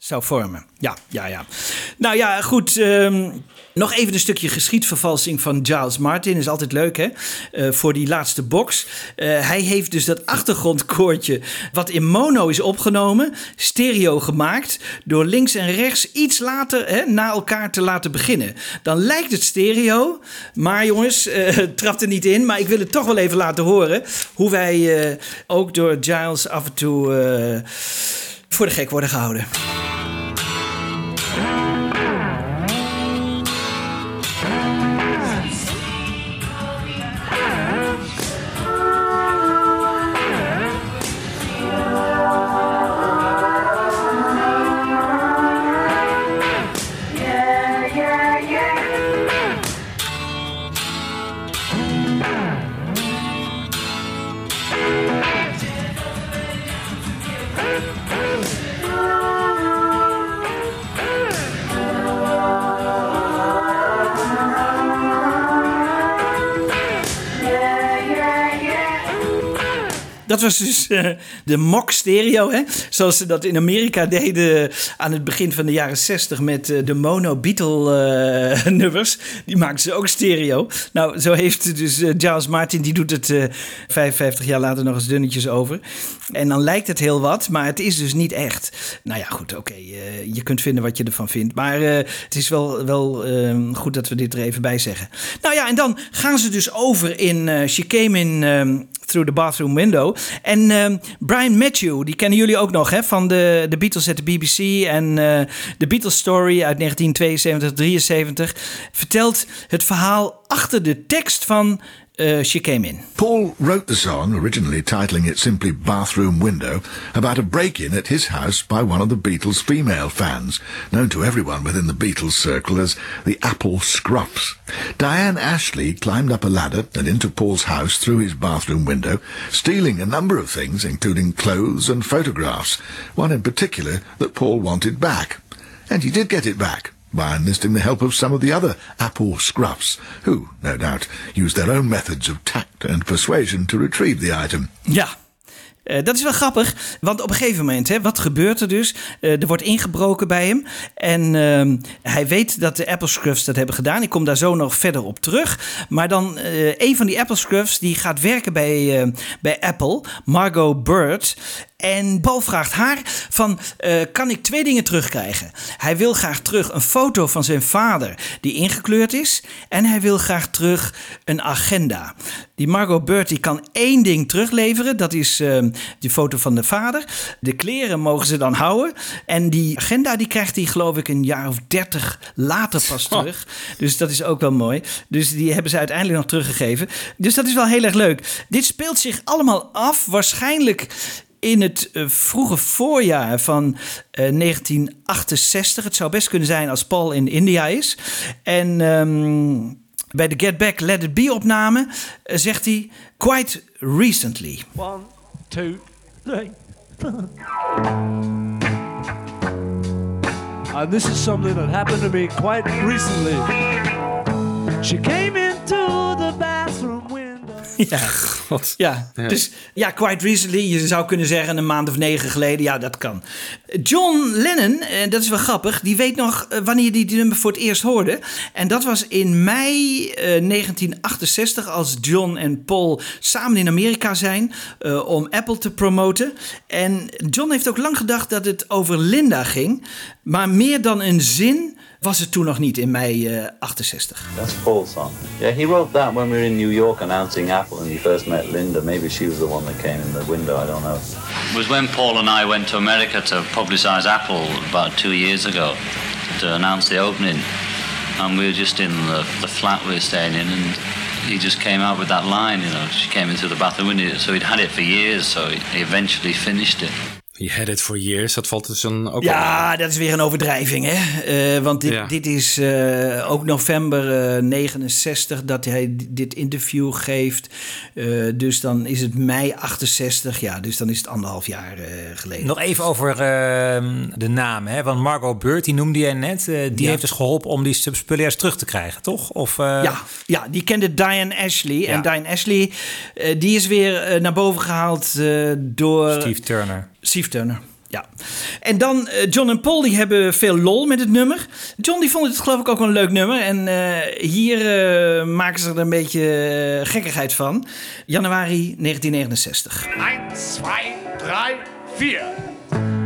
zou vormen. Ja, ja, ja. Nou ja, goed. ehm, nog even een stukje geschiedvervalsing van Giles Martin. Is altijd leuk, hè? Eh, voor die laatste box. Eh, hij heeft dus dat achtergrondkoortje... wat in mono is opgenomen, stereo gemaakt... door links en rechts iets later hè, na elkaar te laten beginnen. Dan lijkt het stereo. Maar jongens, eh trap er niet in. Maar ik wil het toch wel even laten horen... hoe wij ook door Giles af en toe... voor de gek worden gehouden. Dat was dus eh, de mock stereo, hè? zoals ze dat in Amerika deden aan het begin van de jaren 60 met eh, de mono Beatle eh, [LAUGHS] nummers. Die maakten ze ook stereo. Nou, zo heeft dus Giles Martin, die doet het eh 55 jaar later nog eens dunnetjes over. En dan lijkt het heel wat, maar het is dus niet echt. Nou ja, goed, oké, je kunt vinden wat je ervan vindt. Maar het is wel, wel eh, goed dat we dit er even bij zeggen. Nou ja, en dan gaan ze dus over in She Came In... ehm, Through the Bathroom Window. En ehm, Brian Matthew, die kennen jullie ook nog hè, van de, de Beatles at de BBC en eh, de Beatles Story uit 1972, 73, vertelt het verhaal achter de tekst van eh, She Came In. Paul wrote the song, originally titling it simply Bathroom Window, about a break-in at his house by one of the Beatles' female fans, known to everyone within the Beatles circle as the Apple Scruffs. Diane Ashley climbed up a ladder and into Paul's house through his bathroom window, stealing a number of things, including clothes and photographs, one in particular that Paul wanted back. And he did get it back by enlisting the help of some of the other Apple Scruffs, who, no doubt, used their own methods of tact and persuasion to retrieve the item. Ja. Eh, dat is wel grappig, want op een gegeven moment, hè, wat gebeurt er dus? Eh, er wordt ingebroken bij hem en ehm, hij weet dat de Apple Scruffs dat hebben gedaan. Ik kom daar zo nog verder op terug. Maar dan eh, een van die Apple Scruffs die gaat werken bij, bij Apple, Margot Bird. En Paul vraagt haar van, kan ik twee dingen terugkrijgen? Hij wil graag terug een foto van zijn vader die ingekleurd is. En hij wil graag terug een agenda. Die Margot Bird die kan één ding terugleveren. Dat is eh, die foto van de vader. De kleren mogen ze dan houden. En die agenda die krijgt hij geloof ik een jaar of dertig later pas terug. Dus dat is ook wel mooi. Dus die hebben ze uiteindelijk nog teruggegeven. Dus dat is wel heel erg leuk. Dit speelt zich allemaal af waarschijnlijk in het eh, vroege voorjaar van eh, 1968. Het zou best kunnen zijn als Paul in India is. En ehm, bij de Get Back Let It Be opname eh, zegt hij quite recently. One, two, three. And this is something that happened to me quite recently. She came Ja, [LAUGHS] ja. Ja. dus ja, quite recently. Je zou kunnen zeggen een maand of negen geleden. Ja, dat kan. John Lennon, eh, dat is wel grappig, die weet nog eh, wanneer hij die nummer voor het eerst hoorde. En dat was in mei eh, 1968 als John en Paul samen in Amerika zijn eh, om Apple te promoten. En John heeft ook lang gedacht dat het over Linda ging. Maar meer dan een zin was het toen nog niet in mei eh, 68. That's Paul's song. Yeah, he wrote that when we were in New York announcing Apple and he first met Linda. Maybe she was the one that came in the window, I don't know. It was when Paul and I went to America to publicize Apple about two years ago to announce the opening. And we were just in the, the flat we were staying in and he just came out with that line, you know. She came into the bathroom window. So he'd had it for years, so he eventually finished it. You had it for years. Dat valt dus dan ook Ja, dat is weer een overdrijving, hè? Eh, want dit, Ja. dit is eh, ook november eh, 69 dat hij dit interview geeft. Eh, dus dan is het mei 68. Ja, dus dan is het anderhalf jaar eh, geleden. Nog even over ehm, de naam. Hè? Want Margot Bird, die noemde jij net. eh, die Ja. heeft dus geholpen om die juist terug te krijgen, toch? Of, eh, Ja, ja, die kende Diane Ashley. En Ja. Diane Ashley, eh, die is weer eh, naar boven gehaald eh, door... Steve Turner. Steve Turner, ja. En dan eh, John en Paul, die hebben veel lol met het nummer. John, die vond het geloof ik ook wel een leuk nummer. En eh, hier eh, maken ze er een beetje gekkigheid van. Januari 1969. 1, 2, 3, 4.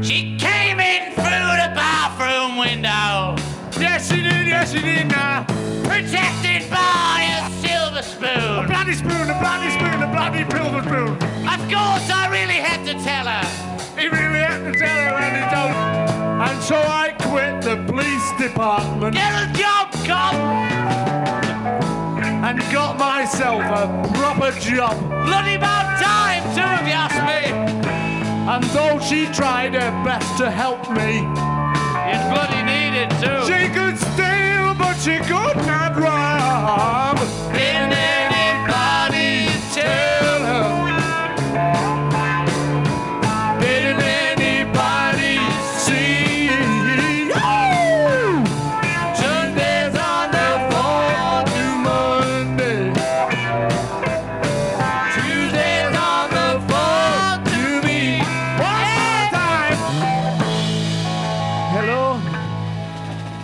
She came in through the bathroom window. Yes, she did, yes, she did now. Protected by a silver spoon. A bloody spoon, a bloody spoon, a bloody silver spoon. Of course, I really had to tell her. He really had to tell her and don't. And so I quit the police department. Get a job, cop! And got myself a proper job. Bloody about time, too, if you ask me. And though she tried her best to help me, it's bloody needed too. She could steal, but she could not rob. Didn't anybody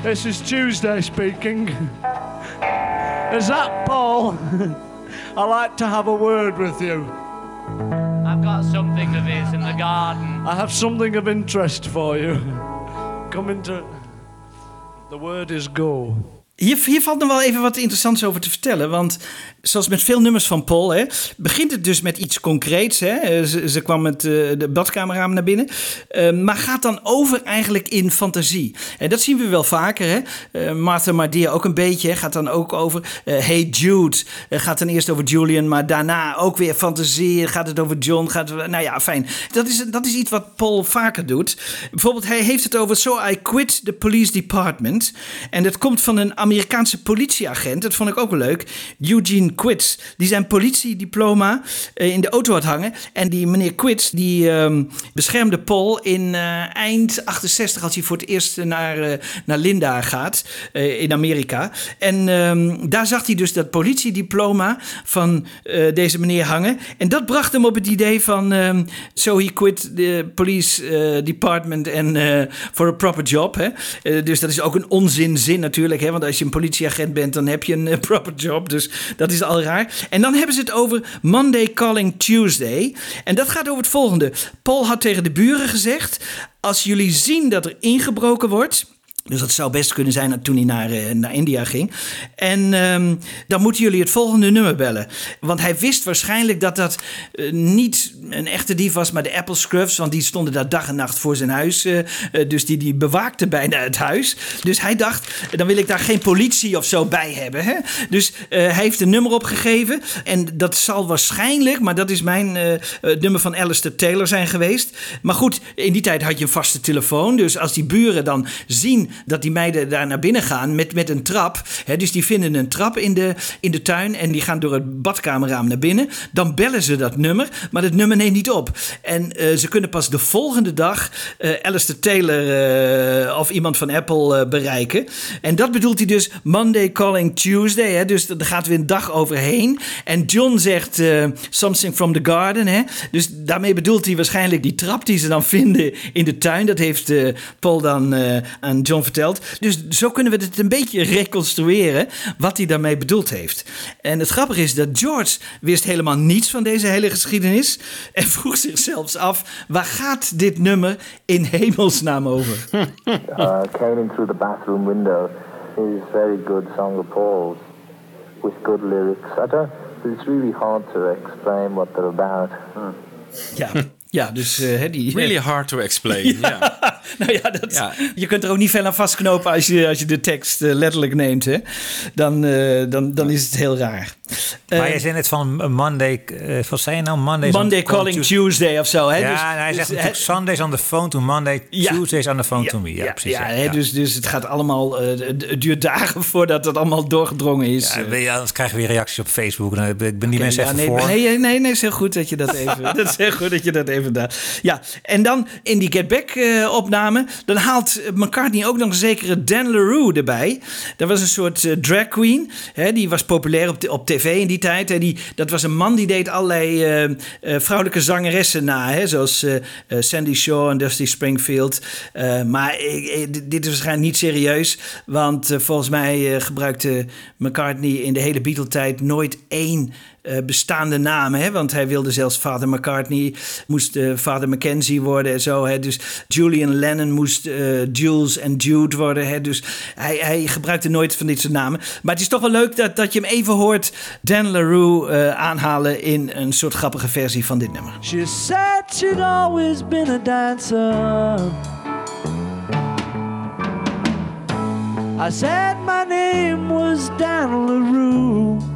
this is Tuesday speaking. Is that Paul? [LAUGHS] I'd like to have a word with you. I've got something of his in the garden. I have something of interest for you. Come into. The word is go. Hier, valt nog wel even wat interessants over te vertellen. Want zoals met veel nummers van Paul, hè, begint het dus met iets concreets. Hè. Eh, Ze, kwam met eh, de badkamerraam naar binnen. Eh, maar gaat dan over eigenlijk in fantasie. En dat zien we wel vaker. Hè. Eh, Martha Mardia ook een beetje. Gaat dan ook over Hey Jude. Gaat dan eerst over Julian, maar daarna ook weer fantasie. Gaat het over John. Gaat nou ja, fijn. Dat is, dat is iets wat Paul vaker doet. Bijvoorbeeld, hij heeft het over So I quit the police department. En dat komt van een Amerikaanse politieagent. Dat vond ik ook leuk. Eugene Quits. Die zijn politiediploma eh, in de auto had hangen. En die meneer Quits, die ehm, beschermde Paul in eh, eind 68... als hij voor het eerst naar, eh, naar Linda gaat in Amerika. En ehm, daar zag hij dus dat politiediploma van deze meneer hangen. En dat bracht hem op het idee van... ehm so he quit the police department and for a proper job. Hè? Dus dat is ook een onzinzin natuurlijk. Hè? Want als je een politieagent bent, dan heb je een eh, [LAUGHS] proper job. Dus dat is al raar. En dan hebben ze het over Monday Calling Tuesday. En dat gaat over het volgende. Paul had tegen de buren gezegd... als jullie zien dat er ingebroken wordt... Dus dat zou best kunnen zijn toen hij naar, eh, naar India ging. En ehm, dan moeten jullie het volgende nummer bellen. Want hij wist waarschijnlijk dat dat eh, niet een echte dief was, maar de Apple Scruffs. Want die stonden daar dag en nacht voor zijn huis. eh, dus die, die bewaakten bijna het huis. Dus hij dacht, dan wil ik daar geen politie of zo bij hebben. Hè? Dus hij heeft een nummer opgegeven. En dat zal waarschijnlijk, maar dat is mijn nummer van Alistair Taylor zijn geweest. Maar goed, in die tijd had je een vaste telefoon. Dus als die buren dan zien dat die meiden daar naar binnen gaan met, met een trap. Hè, dus die vinden een trap in de, in de tuin en die gaan door het badkamerraam naar binnen. Dan bellen ze dat nummer, maar het nummer neemt niet op. En eh, ze kunnen pas de volgende dag eh Alistair Taylor eh, of iemand van Apple bereiken. En dat bedoelt hij dus Monday Calling Tuesday. Hè, dus er gaat weer een dag overheen. En John zegt Something from the Garden. Hè, dus daarmee bedoelt hij waarschijnlijk die trap die ze dan vinden in de tuin. Dat heeft Paul dan aan John verteld. Dus zo kunnen we het een beetje reconstrueren wat hij daarmee bedoeld heeft. En het grappige is dat George wist helemaal niets van deze hele geschiedenis. En [LAUGHS] vroeg zich zelfs af, waar gaat dit nummer in hemelsnaam over? [LAUGHS] uh, came through the bathroom window is very good song of Paul's with good lyrics. I don't, it's really hard to explain what they're about. Ja, ja dus hè, die... Really hard to explain, [LAUGHS] ja. [LAUGHS] nou ja, dat, je kunt er ook niet veel aan vastknopen als je, als je de tekst eh, letterlijk neemt. Hè? Dan, eh, dan, dan is het heel raar. Maar Eh, jij zei net van Monday, uh, wat zei je nou? Mondays Monday calling Tuesday of zo. Hè? Ja, Dus- en hij dus, zegt natuurlijk Sundays on the phone to Monday, Tuesdays on the phone to me. Ja, ja, precies. hè, Dus, dus het gaat allemaal, eh, het duurt dagen [LAUGHS] voordat het allemaal doorgedrongen is. Ja, eh. anders krijgen we weer reacties op Facebook. Nou, Ik ben die Oké, mensen even nee, voor. Nee, nee, nee, is heel goed dat je dat even. [LAUGHS] dat is heel goed dat je dat even daar. Ja, en dan in die Get Back eh, opname, dan haalt McCartney ook nog een zekere Dan LaRue erbij. Dat was een soort eh, drag queen. Hè, die was populair op, de- op tv in die tijd. En die, dat was een man die deed allerlei eh, eh, vrouwelijke zangeressen na. Hè, zoals eh, Sandy Shaw en Dusty Springfield. Maar dit- is waarschijnlijk niet serieus. Want volgens mij gebruikte McCartney in de hele Beatle-tijd nooit één eh, bestaande naam. Hè? Want hij wilde zelfs Vader McCartney, moest eh, Vader Mackenzie worden en zo. Hè? Dus Julian Lennon moest eh, Jules en Jude worden. Hè? Dus hij, hij gebruikte nooit van dit soort namen. Maar het is toch wel leuk dat, dat je hem even hoort Dan LaRue aanhalen in een soort grappige versie van dit nummer. She said she'd always been a dancer. I said my name was Dan LaRue.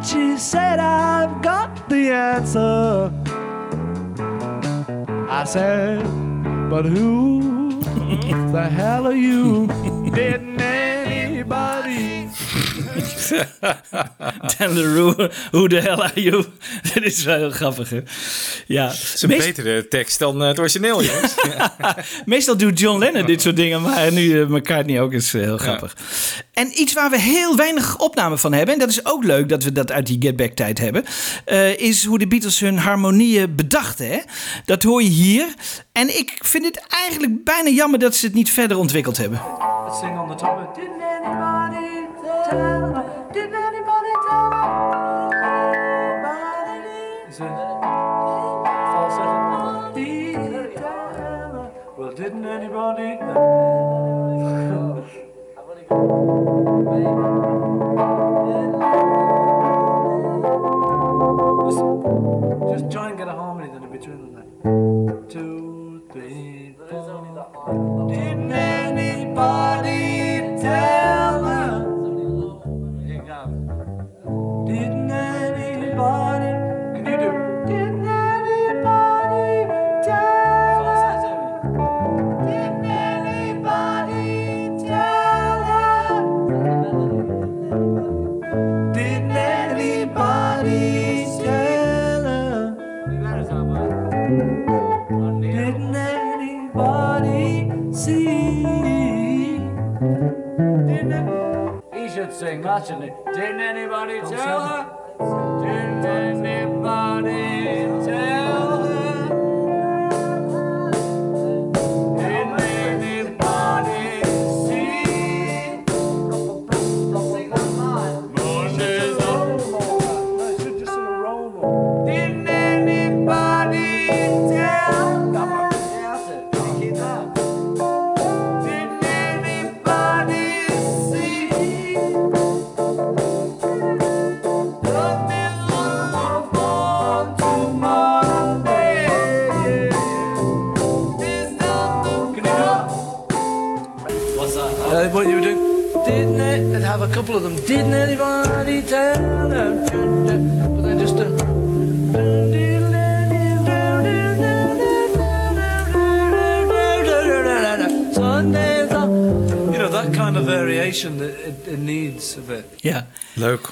And she said I've got the answer, I said, but who the hell are you? [LAUGHS] Didn't anybody? [LAUGHS] Dan LaRue, who the hell are you? [LAUGHS] Dit is wel heel grappig, hè? Ja. Dat is een Meest- betere tekst dan eh, het origineel, [LAUGHS] jongens. Meestal doet John Lennon dit soort dingen, maar nu eh, McCartney ook is eh, heel grappig. En iets waar we heel weinig opname van hebben, en dat is ook leuk dat we dat uit die Get Back tijd hebben, eh, is hoe de Beatles hun harmonieën bedachten. Hè? Dat hoor je hier. En ik vind het eigenlijk bijna jammer dat ze het niet verder ontwikkeld hebben. Let's sing on the top. Didn't anybody tell Didn't anybody tell her? Is it falsetto? Didn't tell her? Well, didn't anybody? Just, just try and get a harmony then in between them. Two, three, four. Didn't anybody tell sing that, shouldn't? Didn't anybody tell her? Didn't anybody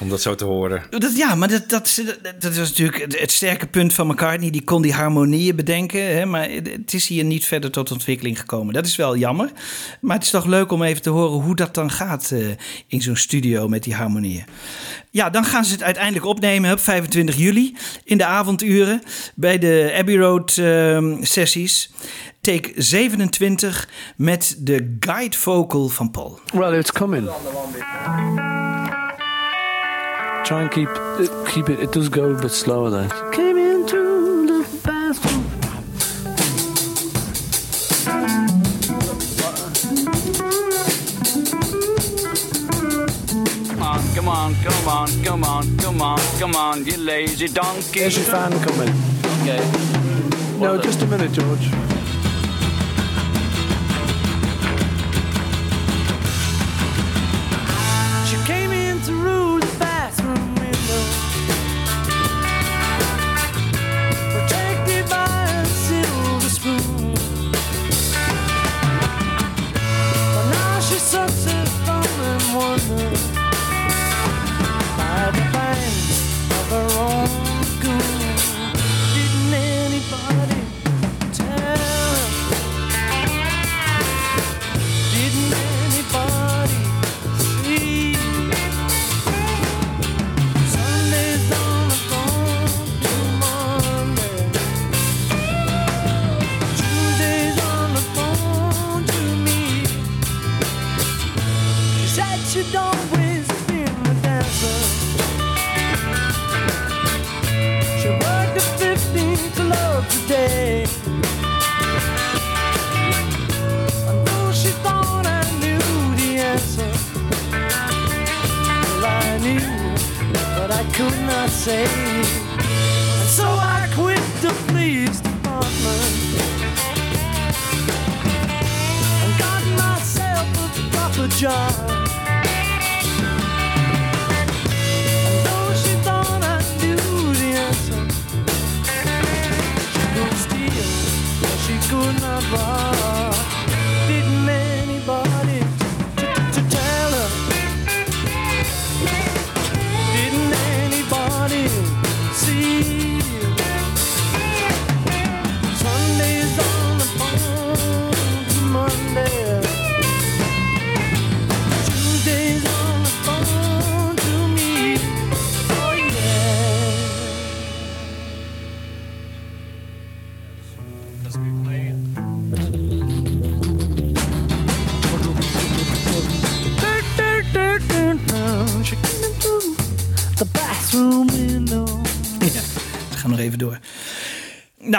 om dat zo te horen. Dat, ja, maar dat, dat, dat, was natuurlijk het, het sterke punt van McCartney. Die kon die harmonieën bedenken. Hè, maar het het is hier niet verder tot ontwikkeling gekomen. Dat is wel jammer. Maar het is toch leuk om even te horen hoe dat dan gaat eh, in zo'n studio met die harmonieën. Ja, dan gaan ze het uiteindelijk opnemen op 25 juli in de avonduren bij de Abbey Road ehm, sessies. Take 27 met de guide vocal van Paul. Well, it's coming. Try and keep it, keep it. It does go a bit slower there. Came into the bathroom. Come on, come on, come on, come on, come on, you lazy donkey. There's your fan coming. Okay. No, just a minute, George.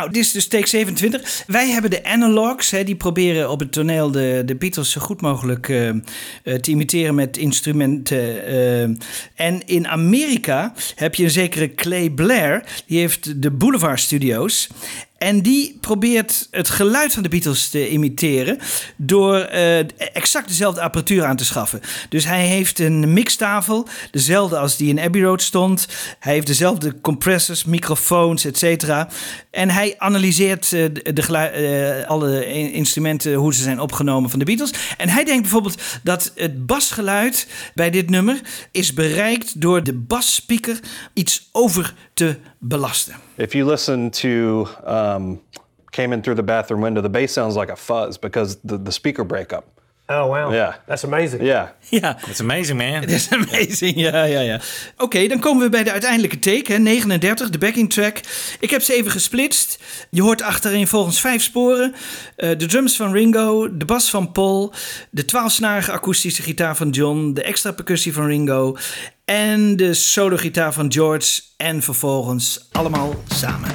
Nou, dit is dus take 27. Wij hebben de analogs. Hè, die proberen op het toneel de, de Beatles zo goed mogelijk eh, eh, te imiteren met instrumenten. En in Amerika heb je een zekere Clay Blair. Die heeft de Boulevard Studios. En die probeert het geluid van de Beatles te imiteren door eh, exact dezelfde apparatuur aan te schaffen. Dus hij heeft een mixtafel, dezelfde als die in Abbey Road stond. Hij heeft dezelfde compressors, microfoons, et cetera. En hij analyseert eh, de, eh, alle in- instrumenten, hoe ze zijn opgenomen van de Beatles. En hij denkt bijvoorbeeld dat het basgeluid bij dit nummer is bereikt door de basspeaker iets over te belasten. If you listen to um, Came In Through the Bathroom Window, the bass sounds like a fuzz because the, the speaker breakup. Oh, wow. Yeah. That's amazing. Yeah. Ja. That's amazing, man. [LAUGHS] Is amazing, ja, ja, ja. Oké, dan komen we bij de uiteindelijke take, hè, 39, de backing track. Ik heb ze even gesplitst. Je hoort achterin volgens vijf sporen. eh, de drums van Ringo, de bas van Paul, de twaalfsnarige akoestische gitaar van John, de extra percussie van Ringo en de solo-gitaar van George. En vervolgens allemaal samen.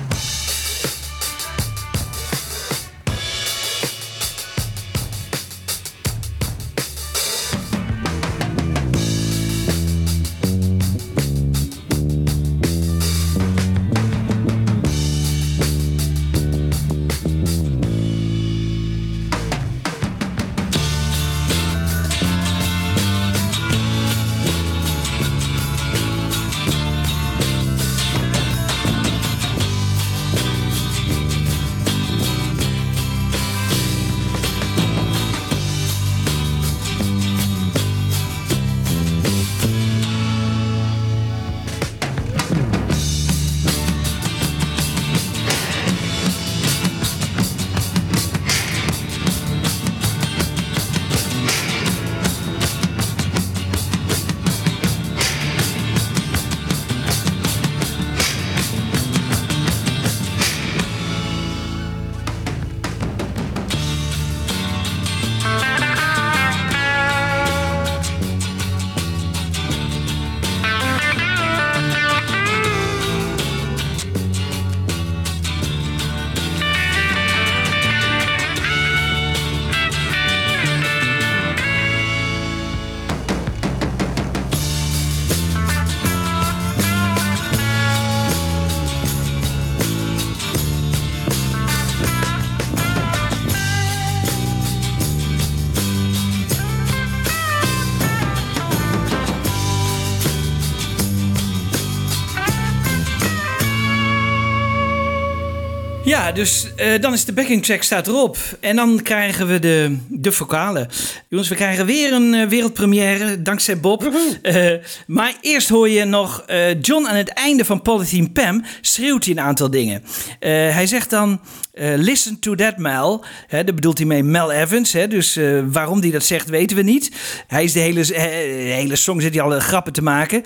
Ja, dus eh, dan is de backing track staat erop. En dan krijgen we de, de vocalen. Jongens, we krijgen weer een eh, wereldpremière, dankzij Bob. Eh, maar eerst hoor je nog John aan het einde van Polythene Pam schreeuwt hij een aantal dingen. Hij zegt dan, eh, listen to that Mel. Hè, daar bedoelt hij mee Mel Evans. Dus eh, waarom hij dat zegt, weten we niet. Hij is de hele, eh, hele song zit hij al grappen te maken.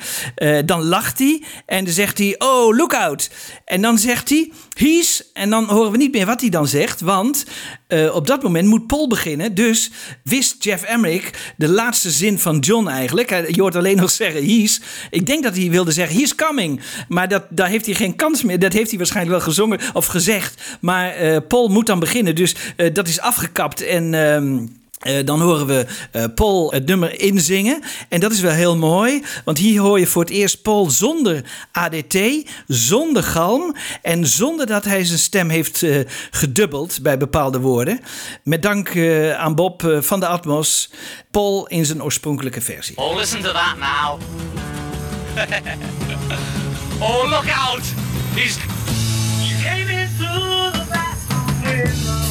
Dan lacht hij en dan zegt hij, oh, look out. En dan zegt hij, he's... En dan horen we niet meer wat hij dan zegt, want eh, op dat moment moet Paul beginnen. Dus wist Jeff Emmerich de laatste zin van John eigenlijk. Hij- Je hoort alleen nog zeggen he's. Ik denk dat hij wilde zeggen he's coming. Maar dat, daar heeft hij geen kans meer. Dat heeft hij waarschijnlijk wel gezongen of gezegd. Maar eh, Paul moet dan beginnen. Dus eh, dat is afgekapt en... eh, dan horen we eh, Paul het nummer inzingen. En dat is wel heel mooi. Want hier hoor je voor het eerst Paul zonder ADT, zonder galm. En zonder dat hij zijn stem heeft eh, gedubbeld bij bepaalde woorden. Met dank eh, aan Bob van de Atmos. Paul in zijn oorspronkelijke versie. Oh, listen to that now. [LAUGHS] oh, look out! He's. You came in through the bathroom window.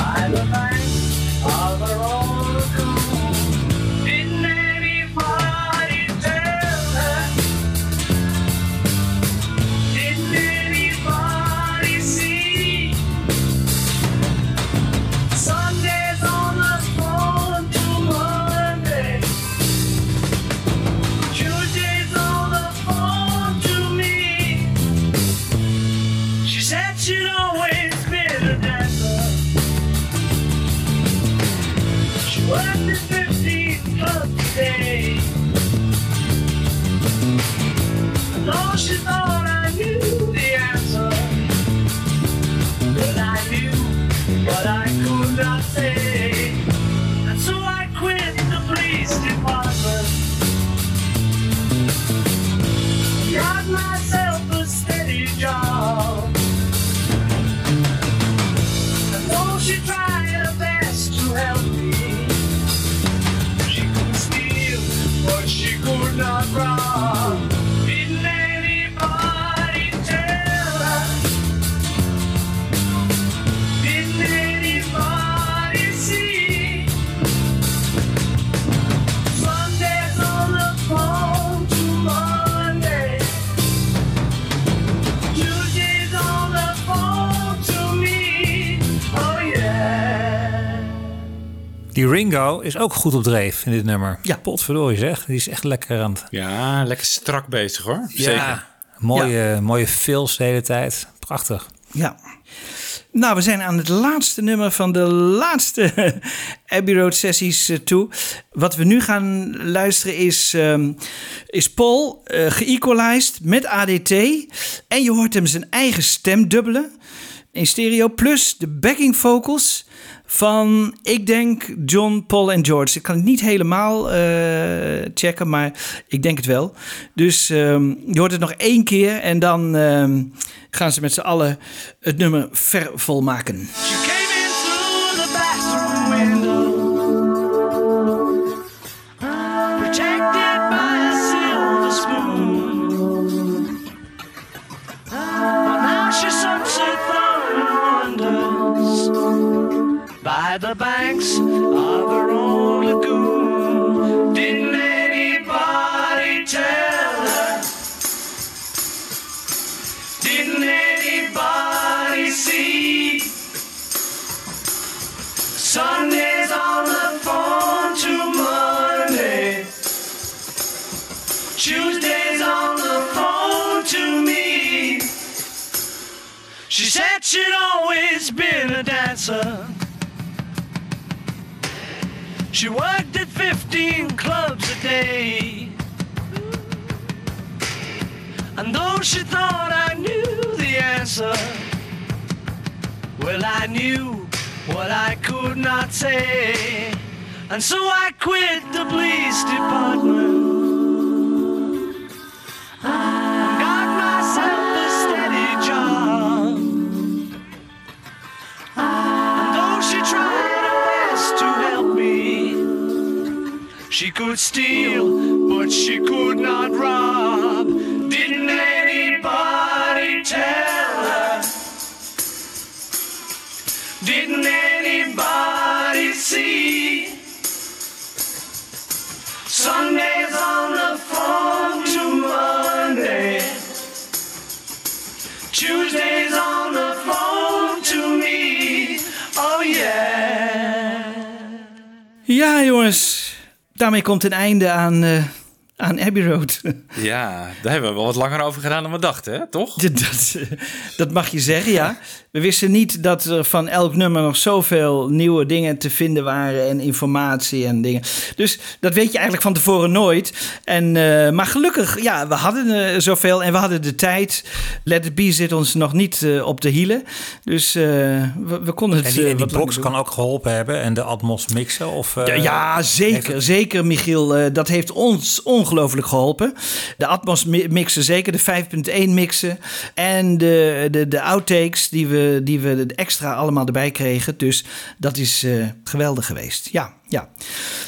By the bank of her own I know Die Ringo is ook goed op dreef in dit nummer. Ja. Potverdorie zeg. Die is echt lekker aan het... Ja, lekker strak bezig hoor. Ja. Zeker. Mooie, mooie fills de hele tijd. Prachtig. Ja. Nou, we zijn aan het laatste nummer van de laatste [LAUGHS] Abbey Road sessies eh, toe. Wat we nu gaan luisteren is, ehm, is Paul eh geëqualized met ADT. En je hoort hem zijn eigen stem dubbelen in stereo. Plus de backing vocals van, ik denk, John, Paul en George. Ik kan het niet helemaal eh, checken, maar ik denk het wel. Dus ehm, je hoort het nog één keer en dan ehm, gaan ze met z'n allen het nummer vervolmaken. The banks of her own lagoon. Didn't anybody tell her? Didn't anybody see? Sundays on the phone to Monday. Tuesdays on the phone to me. She said she'd always been a dancer. She worked at 15 clubs a day. And though she thought I knew the answer, well, I knew what I could not say. And so I quit the police department. Could steal, but she could not rob. Didn't anybody tell her? Didn't anybody see? Sunday's on the phone to Monday. Tuesday's on the phone to me. Oh yeah. Ja, jongens. Daarmee komt een einde aan, eh, aan Abbey Road. [LAUGHS] Ja, daar hebben we wel wat langer over gedaan dan we dachten, hè? toch? Dat, [LAUGHS] dat, dat mag je zeggen, ja. We wisten niet dat er van elk nummer nog zoveel nieuwe dingen te vinden waren en informatie en dingen. Dus dat weet je eigenlijk van tevoren nooit. En, eh, maar gelukkig, ja, we hadden eh, zoveel en we hadden de tijd. Let It Be zit ons nog niet eh, op de hielen. Dus eh, we, we konden het En die, en eh, box kan ook geholpen hebben en de Atmos mixen? Of, eh, Ja, ja, zeker, zeker, Michiel. Dat heeft ons ongelooflijk geholpen. De Atmos mi- mixen, zeker de 5.1 mixen. En de, de, de outtakes die we, die we extra allemaal erbij kregen. Dus dat is eh, geweldig geweest. Ja, ja.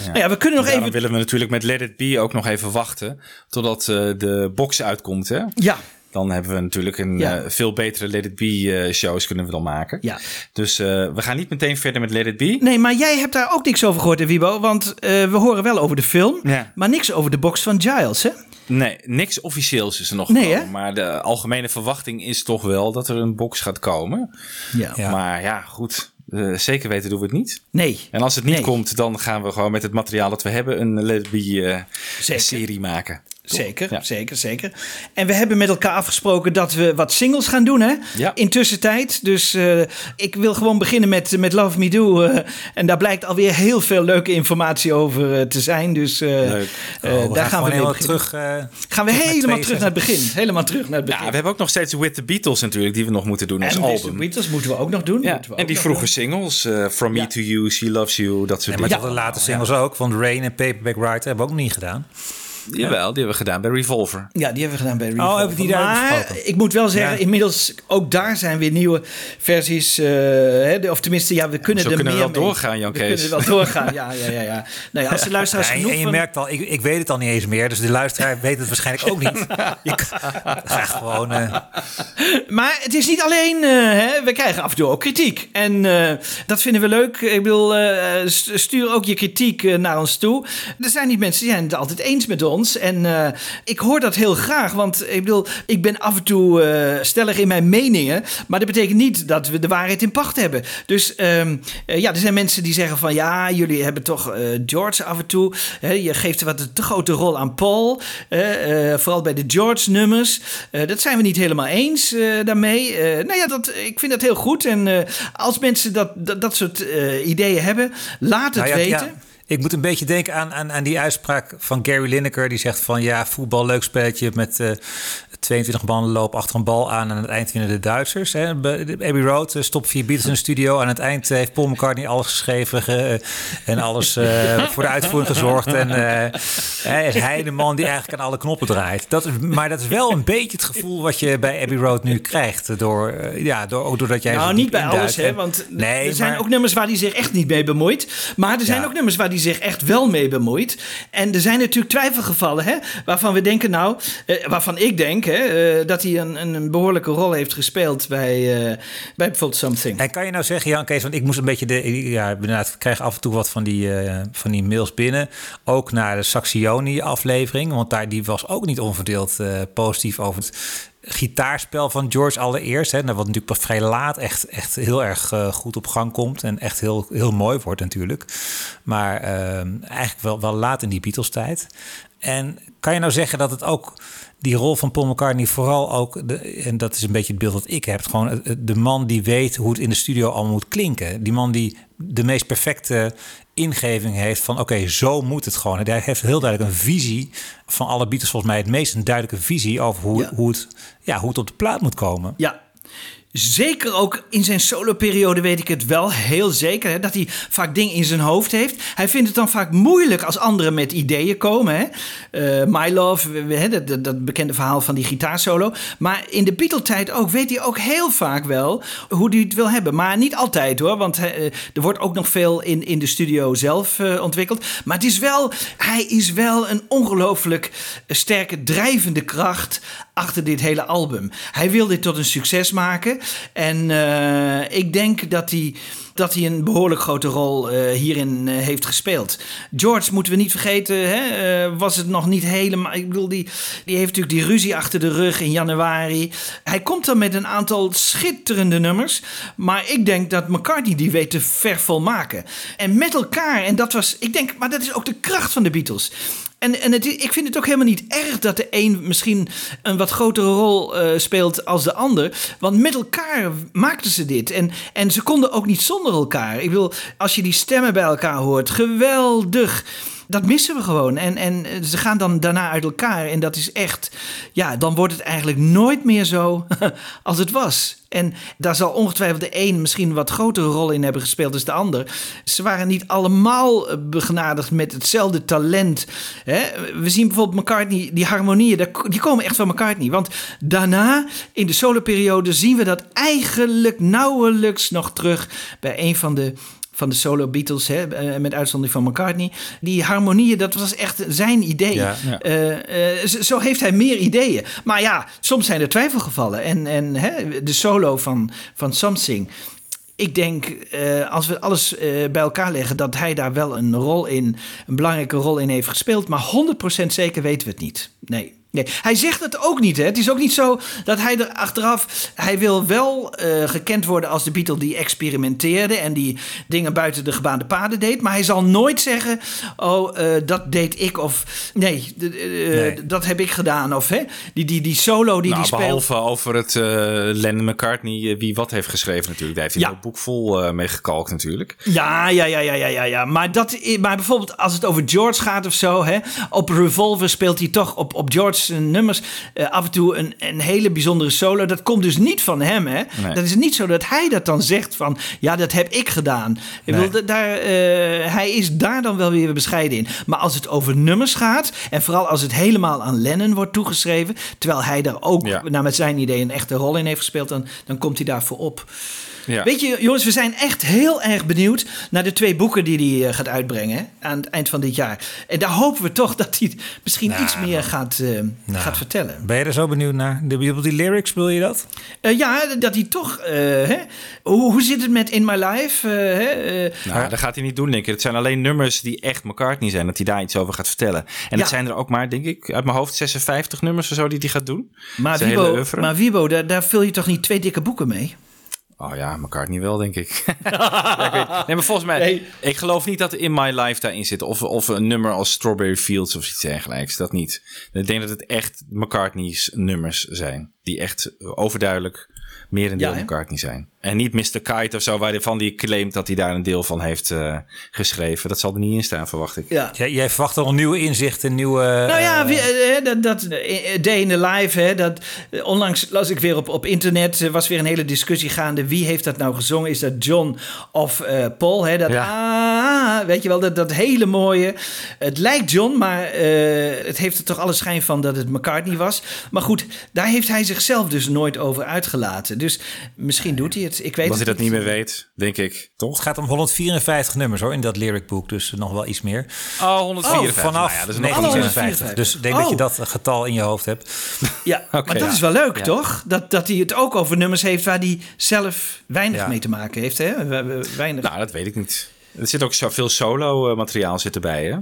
Nou ja, we kunnen nog even... willen we natuurlijk met Let It Be ook nog even wachten totdat eh, de box uitkomt, hè? Ja. Dan hebben we natuurlijk een Ja. eh, veel betere Let It Be eh, shows kunnen we dan maken. Ja. Dus eh, we gaan niet meteen verder met Let It Be. Nee, maar jij hebt daar ook niks over gehoord, hè, Wiebo. Want eh, we horen wel over de film, Ja. maar niks over de box van Giles, hè? Nee, niks officieels is er nog Nee, gekomen. hè? Maar de algemene verwachting is toch wel dat er een box gaat komen. Ja. Maar ja, goed. zeker weten doen we het niet. Nee. En als het niet Nee. komt, dan gaan we gewoon met het materiaal dat we hebben een Let It Be eh, Zeker. serie maken. Toch? Zeker, Ja. zeker, zeker. En we hebben met elkaar afgesproken dat we wat singles gaan doen, hè? Ja. Intussen tijd. Dus eh, ik wil gewoon beginnen met, met Love Me Do. eh, en daar blijkt alweer heel veel leuke informatie over eh, te zijn. Dus eh, Leuk. eh, Oh, we daar gaan gaan we mee beginnen. terug, eh, gaan we helemaal terug naar het 62. begin. Helemaal terug naar het begin. Ja, we hebben ook nog steeds With the Beatles natuurlijk, die we nog moeten doen als en album. Beatles moeten we ook nog doen. Ja, Moeten we en die vroege doen. singles, eh, From Me to You, She Loves You, dat soort Nee, maar dingen. toch de late singles ook, want Rain en Paperback Writer hebben we ook nog niet gedaan. Jawel, die hebben we gedaan bij Revolver. Ja, die hebben we gedaan bij Revolver. Oh, hebben die daar Maar ik moet wel zeggen, Ja. inmiddels ook daar zijn weer nieuwe versies. eh, hè, of tenminste, ja, we kunnen Zo er kunnen we meer wel mee. doorgaan, Jan We Kees. kunnen wel doorgaan, ja, ja, ja. ja. Nou ja, als de luisteraars Ja, en, genoeg en je van- merkt al, ik, ik weet het al niet eens meer, dus de luisteraar weet het waarschijnlijk ook niet. [LAUGHS] Je krijgt gewoon... eh, Maar het is niet alleen, eh, hè, we krijgen af en toe ook kritiek. En eh, dat vinden we leuk. Ik bedoel, eh, st- stuur ook je kritiek naar ons toe. Er zijn niet mensen die zijn het altijd eens met ons. En eh, ik hoor dat heel graag, want ik bedoel, ik ben af en toe eh, stellig in mijn meningen. Maar dat betekent niet dat we de waarheid in pacht hebben. Dus ehm, eh, ja, er zijn mensen die zeggen van ja, jullie hebben toch George af en toe. Hè, je geeft wat een te grote rol aan Paul. vooral bij de George-nummers. Dat zijn we niet helemaal eens daarmee. Nou ja, dat, ik vind dat heel goed. En als mensen dat, dat, dat soort ideeën hebben, laat het Nou ja, weten. ja, ik moet een beetje denken aan, aan, aan die uitspraak van Gary Lineker. Die zegt van ja, voetbal, leuk spelletje met eh 22 mannen lopen achter een bal aan. En aan het eind winnen de Duitsers. Hè. Abbey Road, eh, stop vier Beatles in de studio. Aan het eind heeft Paul McCartney alles geschreven ge- en alles eh, [LAUGHS] voor de uitvoering gezorgd. En eh, hè, is hij de man die eigenlijk aan alle knoppen draait. Dat is, maar dat is wel een beetje het gevoel wat je bij Abbey Road nu krijgt. Door, eh, ja, door, ook doordat jij Nou, niet bij induikt. alles, hè? Want nee, er zijn maar- ook nummers waar hij zich echt niet mee bemoeit. Maar er zijn Ja. ook nummers waar hij zich echt wel mee bemoeit. En er zijn natuurlijk twijfelgevallen, hè? Waarvan we denken, nou, eh, waarvan ik denk, eh, dat hij een, een, behoorlijke rol heeft gespeeld bij, eh, bij bijvoorbeeld Something. En kan je nou zeggen, Jan Kees, want ik moest een beetje de. Ja, inderdaad, ik krijg af en toe wat van die, eh, van die mails binnen. Ook naar de Saxioni-aflevering, want daar die was ook niet onverdeeld positief over het gitaarspel van George allereerst. Hè, wat natuurlijk pas vrij laat echt, echt heel erg goed op gang komt en echt heel, heel mooi wordt natuurlijk. Maar eh, eigenlijk wel, wel laat in die Beatles-tijd. En kan je nou zeggen dat het ook die rol van Paul McCartney vooral ook, de, en dat is een beetje het beeld dat ik heb, gewoon de man die weet hoe het in de studio allemaal moet klinken. Die man die de meest perfecte ingeving heeft van oké, zo moet het gewoon. Hij heeft heel duidelijk een visie van alle Beatles volgens mij het meest een duidelijke visie over hoe, hoe, het, ja, hoe het op de plaat moet komen. Ja. Zeker ook in zijn soloperiode weet ik het wel heel zeker. Hè, dat hij vaak dingen in zijn hoofd heeft. Hij vindt het dan vaak moeilijk als anderen met ideeën komen. Hè. Eh, My Love, dat, dat, bekende verhaal van die gitaarsolo. Maar in de Beatle-tijd ook weet hij ook heel vaak wel hoe hij het wil hebben. Maar niet altijd hoor, want eh, er wordt ook nog veel in, in de studio zelf eh, ontwikkeld. Maar het is wel, hij is wel een ongelooflijk sterke drijvende kracht achter dit hele album. Hij wil dit tot een succes maken. En eh, ik denk dat hij, dat hij een behoorlijk grote rol eh, hierin eh, heeft gespeeld. George, moeten we niet vergeten, hè, was het nog niet helemaal... Ik bedoel, die, die heeft natuurlijk die ruzie achter de rug in januari. Hij komt dan met een aantal schitterende nummers. Maar ik denk dat McCartney die weet te vervolmaken. En met elkaar, en dat was... Ik denk, maar dat is ook de kracht van de Beatles. En, en het, ik vind het ook helemaal niet erg dat de een misschien een wat grotere rol eh, speelt als de ander. Want met elkaar maakten ze dit. En, en ze konden ook niet zonder elkaar. Ik wil, als je die stemmen bij elkaar hoort, geweldig. Dat missen we gewoon. En, en ze gaan dan daarna uit elkaar. En dat is echt, ja, dan wordt het eigenlijk nooit meer zo [LAUGHS] als het was. En daar zal ongetwijfeld de een misschien wat grotere rol in hebben gespeeld dan de ander. Ze waren niet allemaal begenadigd met hetzelfde talent. We zien bijvoorbeeld McCartney, die harmonieën, die komen echt van McCartney. Want daarna, in de soloperiode, zien we dat eigenlijk nauwelijks nog terug bij een van de van de solo Beatles, hè, eh, met uitzondering van McCartney. Die harmonieën, dat was echt zijn idee. Ja, ja. Eh, eh, zo heeft hij meer ideeën. Maar ja, soms zijn er twijfelgevallen. En, en hè, de solo van, van Something. Ik denk, als we alles bij elkaar leggen, dat hij daar wel een rol in, een belangrijke rol in heeft gespeeld. Maar 100% zeker weten we het niet. Nee. Nee, hij zegt het ook niet. Hè. Het is ook niet zo dat hij er achteraf. Hij wil wel eh, gekend worden als de Beatle die experimenteerde en die dingen buiten de gebaande paden deed. Maar hij zal nooit zeggen: Oh, eh, dat deed ik. Of nee, eh, Nee. dat heb ik gedaan. Of hè, die, die, die solo die nou, die speelt. behalve over het Lennon McCartney, wie wat heeft geschreven natuurlijk. Daar heeft hij Ja. een boek vol mee gekalkt natuurlijk. Ja, ja, ja, ja, ja, ja, ja. Maar, dat, maar bijvoorbeeld als het over George gaat of zo, hè, op Revolver speelt hij toch op, op George's nummers eh, af en toe een, een hele bijzondere solo. Dat komt dus niet van hem, hè? Nee. Dat is niet zo dat hij dat dan zegt van, ja, dat heb ik gedaan. Ik Nee. daar, eh, hij is daar dan wel weer bescheiden in. Maar als het over nummers gaat, en vooral als het helemaal aan Lennon wordt toegeschreven, terwijl hij daar ook, Ja. nou, met zijn idee, een echte rol in heeft gespeeld, dan, dan komt hij daarvoor op. Ja. Weet je, jongens, we zijn echt heel erg benieuwd naar de twee boeken die hij eh, gaat uitbrengen aan het eind van dit jaar. En daar hopen we toch dat hij misschien Nou, iets meer gaat, eh, gaat vertellen. Ben je er zo benieuwd naar? De, die lyrics, wil je dat? Eh, ja, dat hij toch. hè, hoe, hoe zit het met In My Life? hè, Nou, dat gaat hij niet doen, denk ik. Het zijn alleen nummers die echt McCartney zijn, dat hij daar iets over gaat vertellen. En Ja. het zijn er ook maar, denk ik, uit mijn hoofd 56 nummers of zo die hij gaat doen. maar Wibo, maar Wibo daar, daar vul je toch niet twee dikke boeken mee? Oh ja, McCartney wel, denk ik. [LAUGHS] ja, ik weet- nee, maar volgens mij, ik geloof niet dat In My Life daarin zit. Of, of een nummer als Strawberry Fields of iets dergelijks. Dat niet. Ik denk dat het echt McCartney's nummers zijn. Die echt overduidelijk meer een deel Ja? McCartney zijn. En niet Mr. Kite of zo, waarvan hij claimt dat hij daar een deel van heeft eh, geschreven. Dat zal er niet in staan, verwacht ik. Ja. Jij, jij verwacht al nieuwe inzichten, nieuwe... Nou ja, wie- eh, dat, dat Day in the Life, hè, dat, onlangs las ik weer op, op internet, er was weer een hele discussie gaande. Wie heeft dat nou gezongen? Is dat John of eh, Paul? Hè? Dat, ah, weet je wel, dat, dat hele mooie. Het lijkt John, maar eh, het heeft er toch alle schijn van dat het McCartney was. Maar goed, daar heeft hij zichzelf dus nooit over uitgelaten. Dus misschien doet hij het. Ik weet Als hij dat niet meer weet, denk ik. Toch? Het gaat om 154 nummers hoor, in dat lyricboek. Dus nog wel iets meer. Oh, 154. vanaf Nou ja, dat is nog 1956. Dus ik denk dat je Oh. dat getal in je hoofd hebt. Ja, [LAUGHS] maar dat ja. is wel leuk, Ja. toch? Dat, dat hij het ook over nummers heeft waar hij zelf weinig Ja. mee te maken heeft. Hè? We- we- Weinig. Nou, dat weet ik niet. Er zit ook zoveel solo-materiaal zit erbij, hè?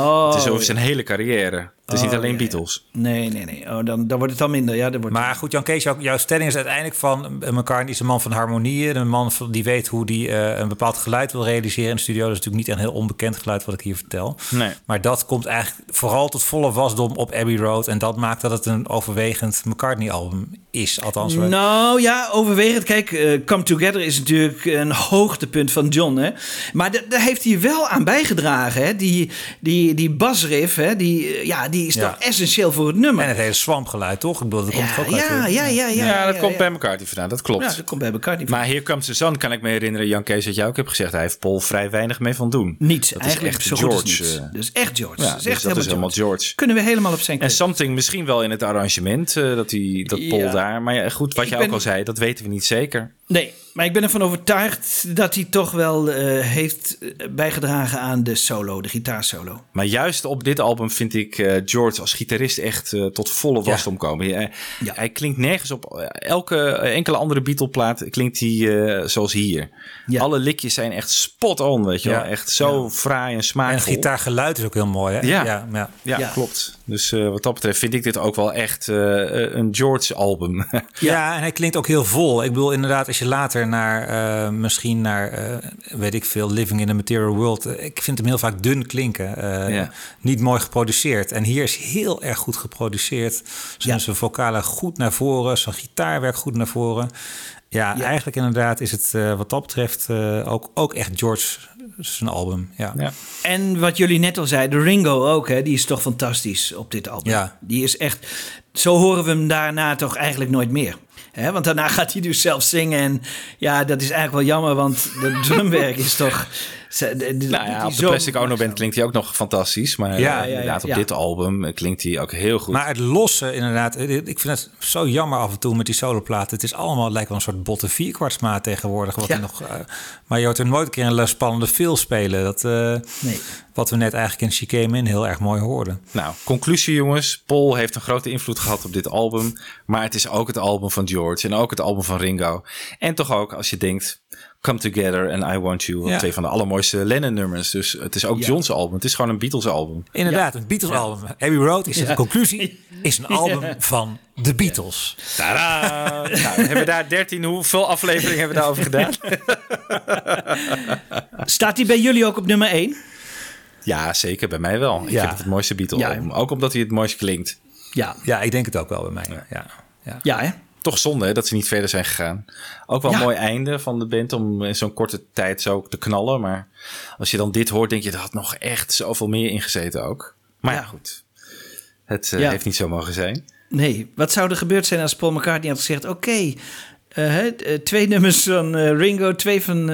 Oh, het is over zijn hele carrière. Het is Oh, niet alleen ja, ja. Beatles. Nee, nee, nee. Oh, dan, dan wordt het al minder. Ja, dan wordt Maar goed, Jan Kees, jouw, jouw stelling is uiteindelijk van... eh, McCartney is een man van harmonieën. Een man van- die weet hoe die eh, een bepaald geluid wil realiseren in de studio. Dat is natuurlijk niet een heel onbekend geluid wat ik hier vertel. Nee. Maar dat komt eigenlijk vooral tot volle wasdom op Abbey Road. En dat maakt dat het een overwegend McCartney-album is. Althans, Nou ja, overwegend. Kijk, eh, Come Together is natuurlijk een hoogtepunt van John. Hè? Maar da- daar heeft hij wel aan bijgedragen. Hè? Die, die, die basriff, hè? Die, ja, die is Ja. toch essentieel voor het nummer. En het hele swampgeluid, toch? Ik bedoel, dat komt ook uit. ja, ja, ja, ja. Ja, dat ja, komt ja. bij McCartney vandaan, dat klopt. Ja, dat komt bij McCartney Maar Comes the Sun kan ik me herinneren, Jan Kees, dat jij ook hebt gezegd. Hij heeft Paul vrij weinig mee van doen. Niets, dat eigenlijk is zo echt George. is echt George. Ja, Dat is dus echt helemaal George. Kunnen we helemaal op zijn En something misschien wel in het arrangement, eh, dat, die, dat Paul Ja. daar. Maar ja, goed, wat jij ook al zei, dat weten we niet zeker. Nee, maar ik ben ervan overtuigd dat hij toch wel eh, heeft bijgedragen aan de solo, de gitaarsolo. Maar juist op dit album vind ik eh, George als gitarist echt eh, tot volle wasdom komen. Hij, hij klinkt nergens op eh, elke eh, enkele andere Beatle-plaat klinkt hij eh, zoals hier. Alle likjes zijn echt spot on, weet je wel. Echt zo fraai en En smaakvol. het gitaargeluid is ook heel mooi, hè? Ja. ja, ja. Ja, klopt. Dus eh, wat dat betreft vind ik dit ook wel echt eh, een George-album. [LAUGHS] Ja. en hij klinkt ook heel vol. Ik bedoel, inderdaad, als je later naar, eh, misschien naar, eh, weet ik veel, Living in a Material World. eh, ik vind hem heel vaak dun klinken. eh, Ja. Niet mooi geproduceerd. En hier is heel erg goed geproduceerd. Zijn zijn vocalen goed naar voren, zijn gitaarwerk goed naar voren. Ja, eigenlijk inderdaad is het eh, wat dat betreft eh, ook, ook echt George zijn album. Ja. En wat jullie net al zeiden, Ringo ook, hè, die is toch fantastisch op dit album. Ja. Die is echt, zo horen we hem daarna toch eigenlijk nooit meer. Hè, want daarna gaat hij dus zelf zingen. En ja, dat is eigenlijk wel jammer, want het [LAUGHS] drumwerk is toch. Ze- de- de- Nou ja, op de Plastic Ono Band klinkt hij ook nog fantastisch. Maar Ja, ja, ja, ja, inderdaad, op dit album eh, klinkt hij ook heel goed. Maar het losse, inderdaad, eh, ik vind het zo jammer af en toe met die soloplaten. Het is allemaal, het lijkt wel een soort botte vierkwartsmaat tegenwoordig. Wat er nog, eh, maar je hoort er nooit een keer een spannende veel spelen. Dat, eh, Nee. Wat we net eigenlijk in She Came In heel erg mooi hoorden. Nou, conclusie jongens. Paul heeft een grote invloed gehad op dit album. Maar het is ook het album van George en ook het album van Ringo. En toch ook als je denkt... Come Together en I Want You. Ja. Twee van de allermooiste Lennon-nummers. Dus het is ook Ja. John's album. Het is gewoon een Beatles-album. Inderdaad, een Beatles-album. Abbey Road is Ja. de conclusie, [LAUGHS] is een album van de Beatles. Tadaa! nou, hebben we daar 13, hoeveel afleveringen hebben we daarover [LAUGHS] gedaan? Staat hij bij jullie ook op nummer 1? ja, zeker. Bij mij wel. Ik Ja. vind het het mooiste Beatles-album. Ook omdat hij het mooist klinkt. Ja. Ja, ik denk het ook wel bij mij. Ja. Ja. Ja, hè? Toch zonde hè, dat ze niet verder zijn gegaan. Ook wel een Ja. mooi einde van de band om in zo'n korte tijd zo te knallen. Maar als je dan dit hoort, denk je, er had nog echt zoveel meer ingezeten ook. Maar ja, goed. Het eh, Ja. heeft niet zo mogen zijn. Nee, wat zou er gebeurd zijn als Paul McCartney had gezegd... oké, eh, eh, twee nummers van Ringo, twee van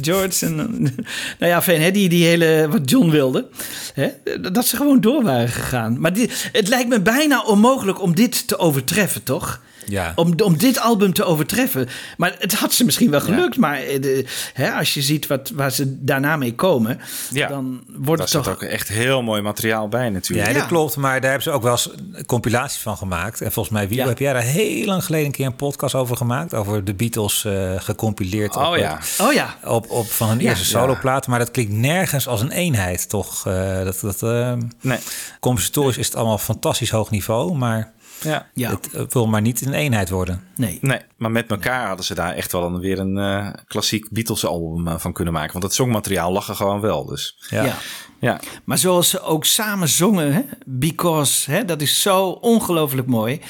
George... en, [LAUGHS] nou ja, fijn, hè, die, die hele, wat John wilde. Hè, dat ze gewoon door waren gegaan. Maar dit, het lijkt me bijna onmogelijk om dit te overtreffen, toch? Ja. Om, om dit album te overtreffen. Maar het had ze misschien wel gelukt. Maar eh, de, hè, als je ziet wat, waar ze daarna mee komen... Ja, dan wordt Daar het zit toch... ook echt heel mooi materiaal bij natuurlijk. Ja, dat klopt. Maar daar hebben ze ook wel eens compilaties van gemaakt. En volgens mij, wie heb jij daar heel lang geleden een keer een podcast over gemaakt? Over de Beatles eh, gecompileerd Oh op, ja. Oh ja. op, op van hun Ja. eerste soloplaat. Maar dat klinkt nergens als een eenheid, toch? Eh, dat, dat, eh, Nee. Compositorisch is het allemaal fantastisch hoog niveau. Maar Ja. Ja. het eh, wil maar niet een eenheid worden. Nee. Nee, maar met elkaar hadden ze daar echt wel dan weer een eh, klassiek Beatles-album eh, van kunnen maken. Want het songmateriaal lag er gewoon wel. Dus Ja. Ja. Ja. Maar zoals ze ook samen zongen, hè? Because, hè? dat is zo ongelooflijk mooi.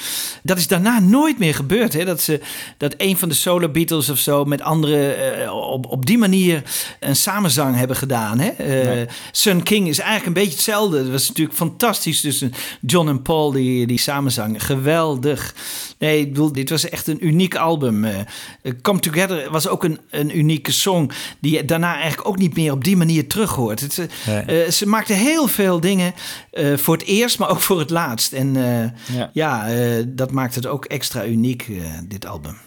Dat is daarna nooit meer gebeurd. Hè? Dat, ze, dat een van de solo Beatles of zo met anderen eh, op, op die manier een samenzang hebben gedaan. Hè? Eh. Sun King is eigenlijk een beetje hetzelfde. Het was natuurlijk fantastisch tussen John en Paul, die, die samenzang. Geweldig. Nee, ik bedoel, dit was echt een uniek album. Eh, Come Together was ook een, een unieke song die je daarna eigenlijk ook niet meer op die manier terug hoort. Het, Nee. Eh, ze maakte heel veel dingen eh, voor het eerst, maar ook voor het laatst. En eh, Ja. ja, dat maakt het ook extra uniek, dit album.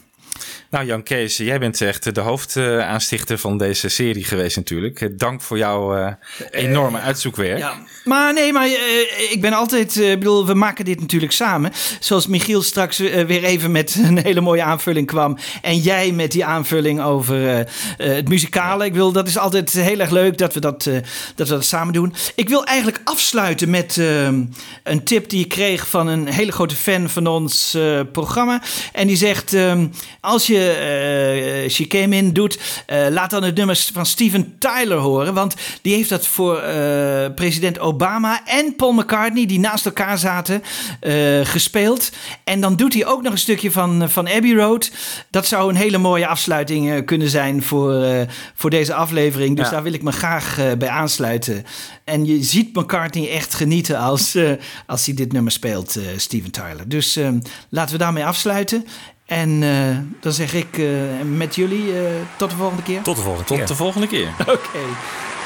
Nou Jan Kees, jij bent echt de hoofdaanstichter van deze serie geweest natuurlijk. Eh, Dank voor jouw eh, enorme uitzoekwerk. Ja. Maar nee, maar eh, ik ben altijd, eh, ik bedoel, we maken dit natuurlijk samen. Zoals Michiel straks eh, weer even met [LAUGHS] een hele mooie aanvulling kwam. En jij met die aanvulling over eh, eh, het muzikale. Ik wil, dat is altijd heel erg leuk dat we dat, eh, dat we dat samen doen. Ik wil eigenlijk afsluiten met eh, een tip die ik kreeg van een hele grote fan van ons eh, programma. En die zegt, eh, als je eh, She Came In doet, eh, laat dan het nummer van Steven Tyler horen. Want die heeft dat voor eh, president Obama en Paul McCartney, die naast elkaar zaten, gespeeld. En dan doet hij ook nog een stukje van, van Abbey Road. Dat zou een hele mooie afsluiting kunnen zijn voor, voor deze aflevering. Dus Ja. daar wil ik me graag bij aansluiten. En je ziet McCartney echt genieten als, als hij dit nummer speelt, Steven Tyler. Dus eh, laten we daarmee afsluiten. En eh, dan zeg ik eh, met jullie eh, tot de volgende keer. Tot de volgende Tot de volgende keer. [LAUGHS] Oké.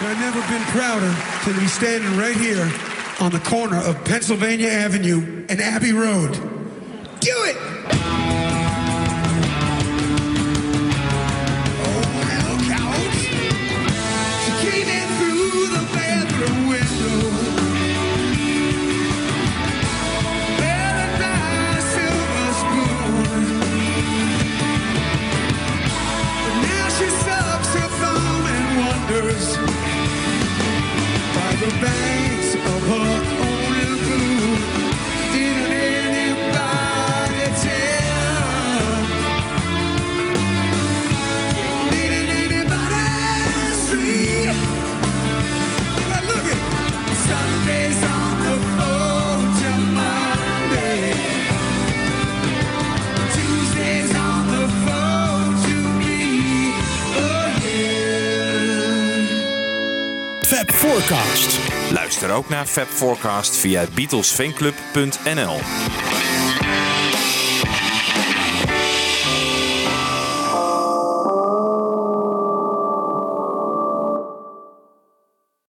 I've never been prouder to be standing right here on the corner of Pennsylvania Avenue and Abbey Road. Do it! Forecast. Luister ook naar Fab Forecast via beatlesfanclub.nl.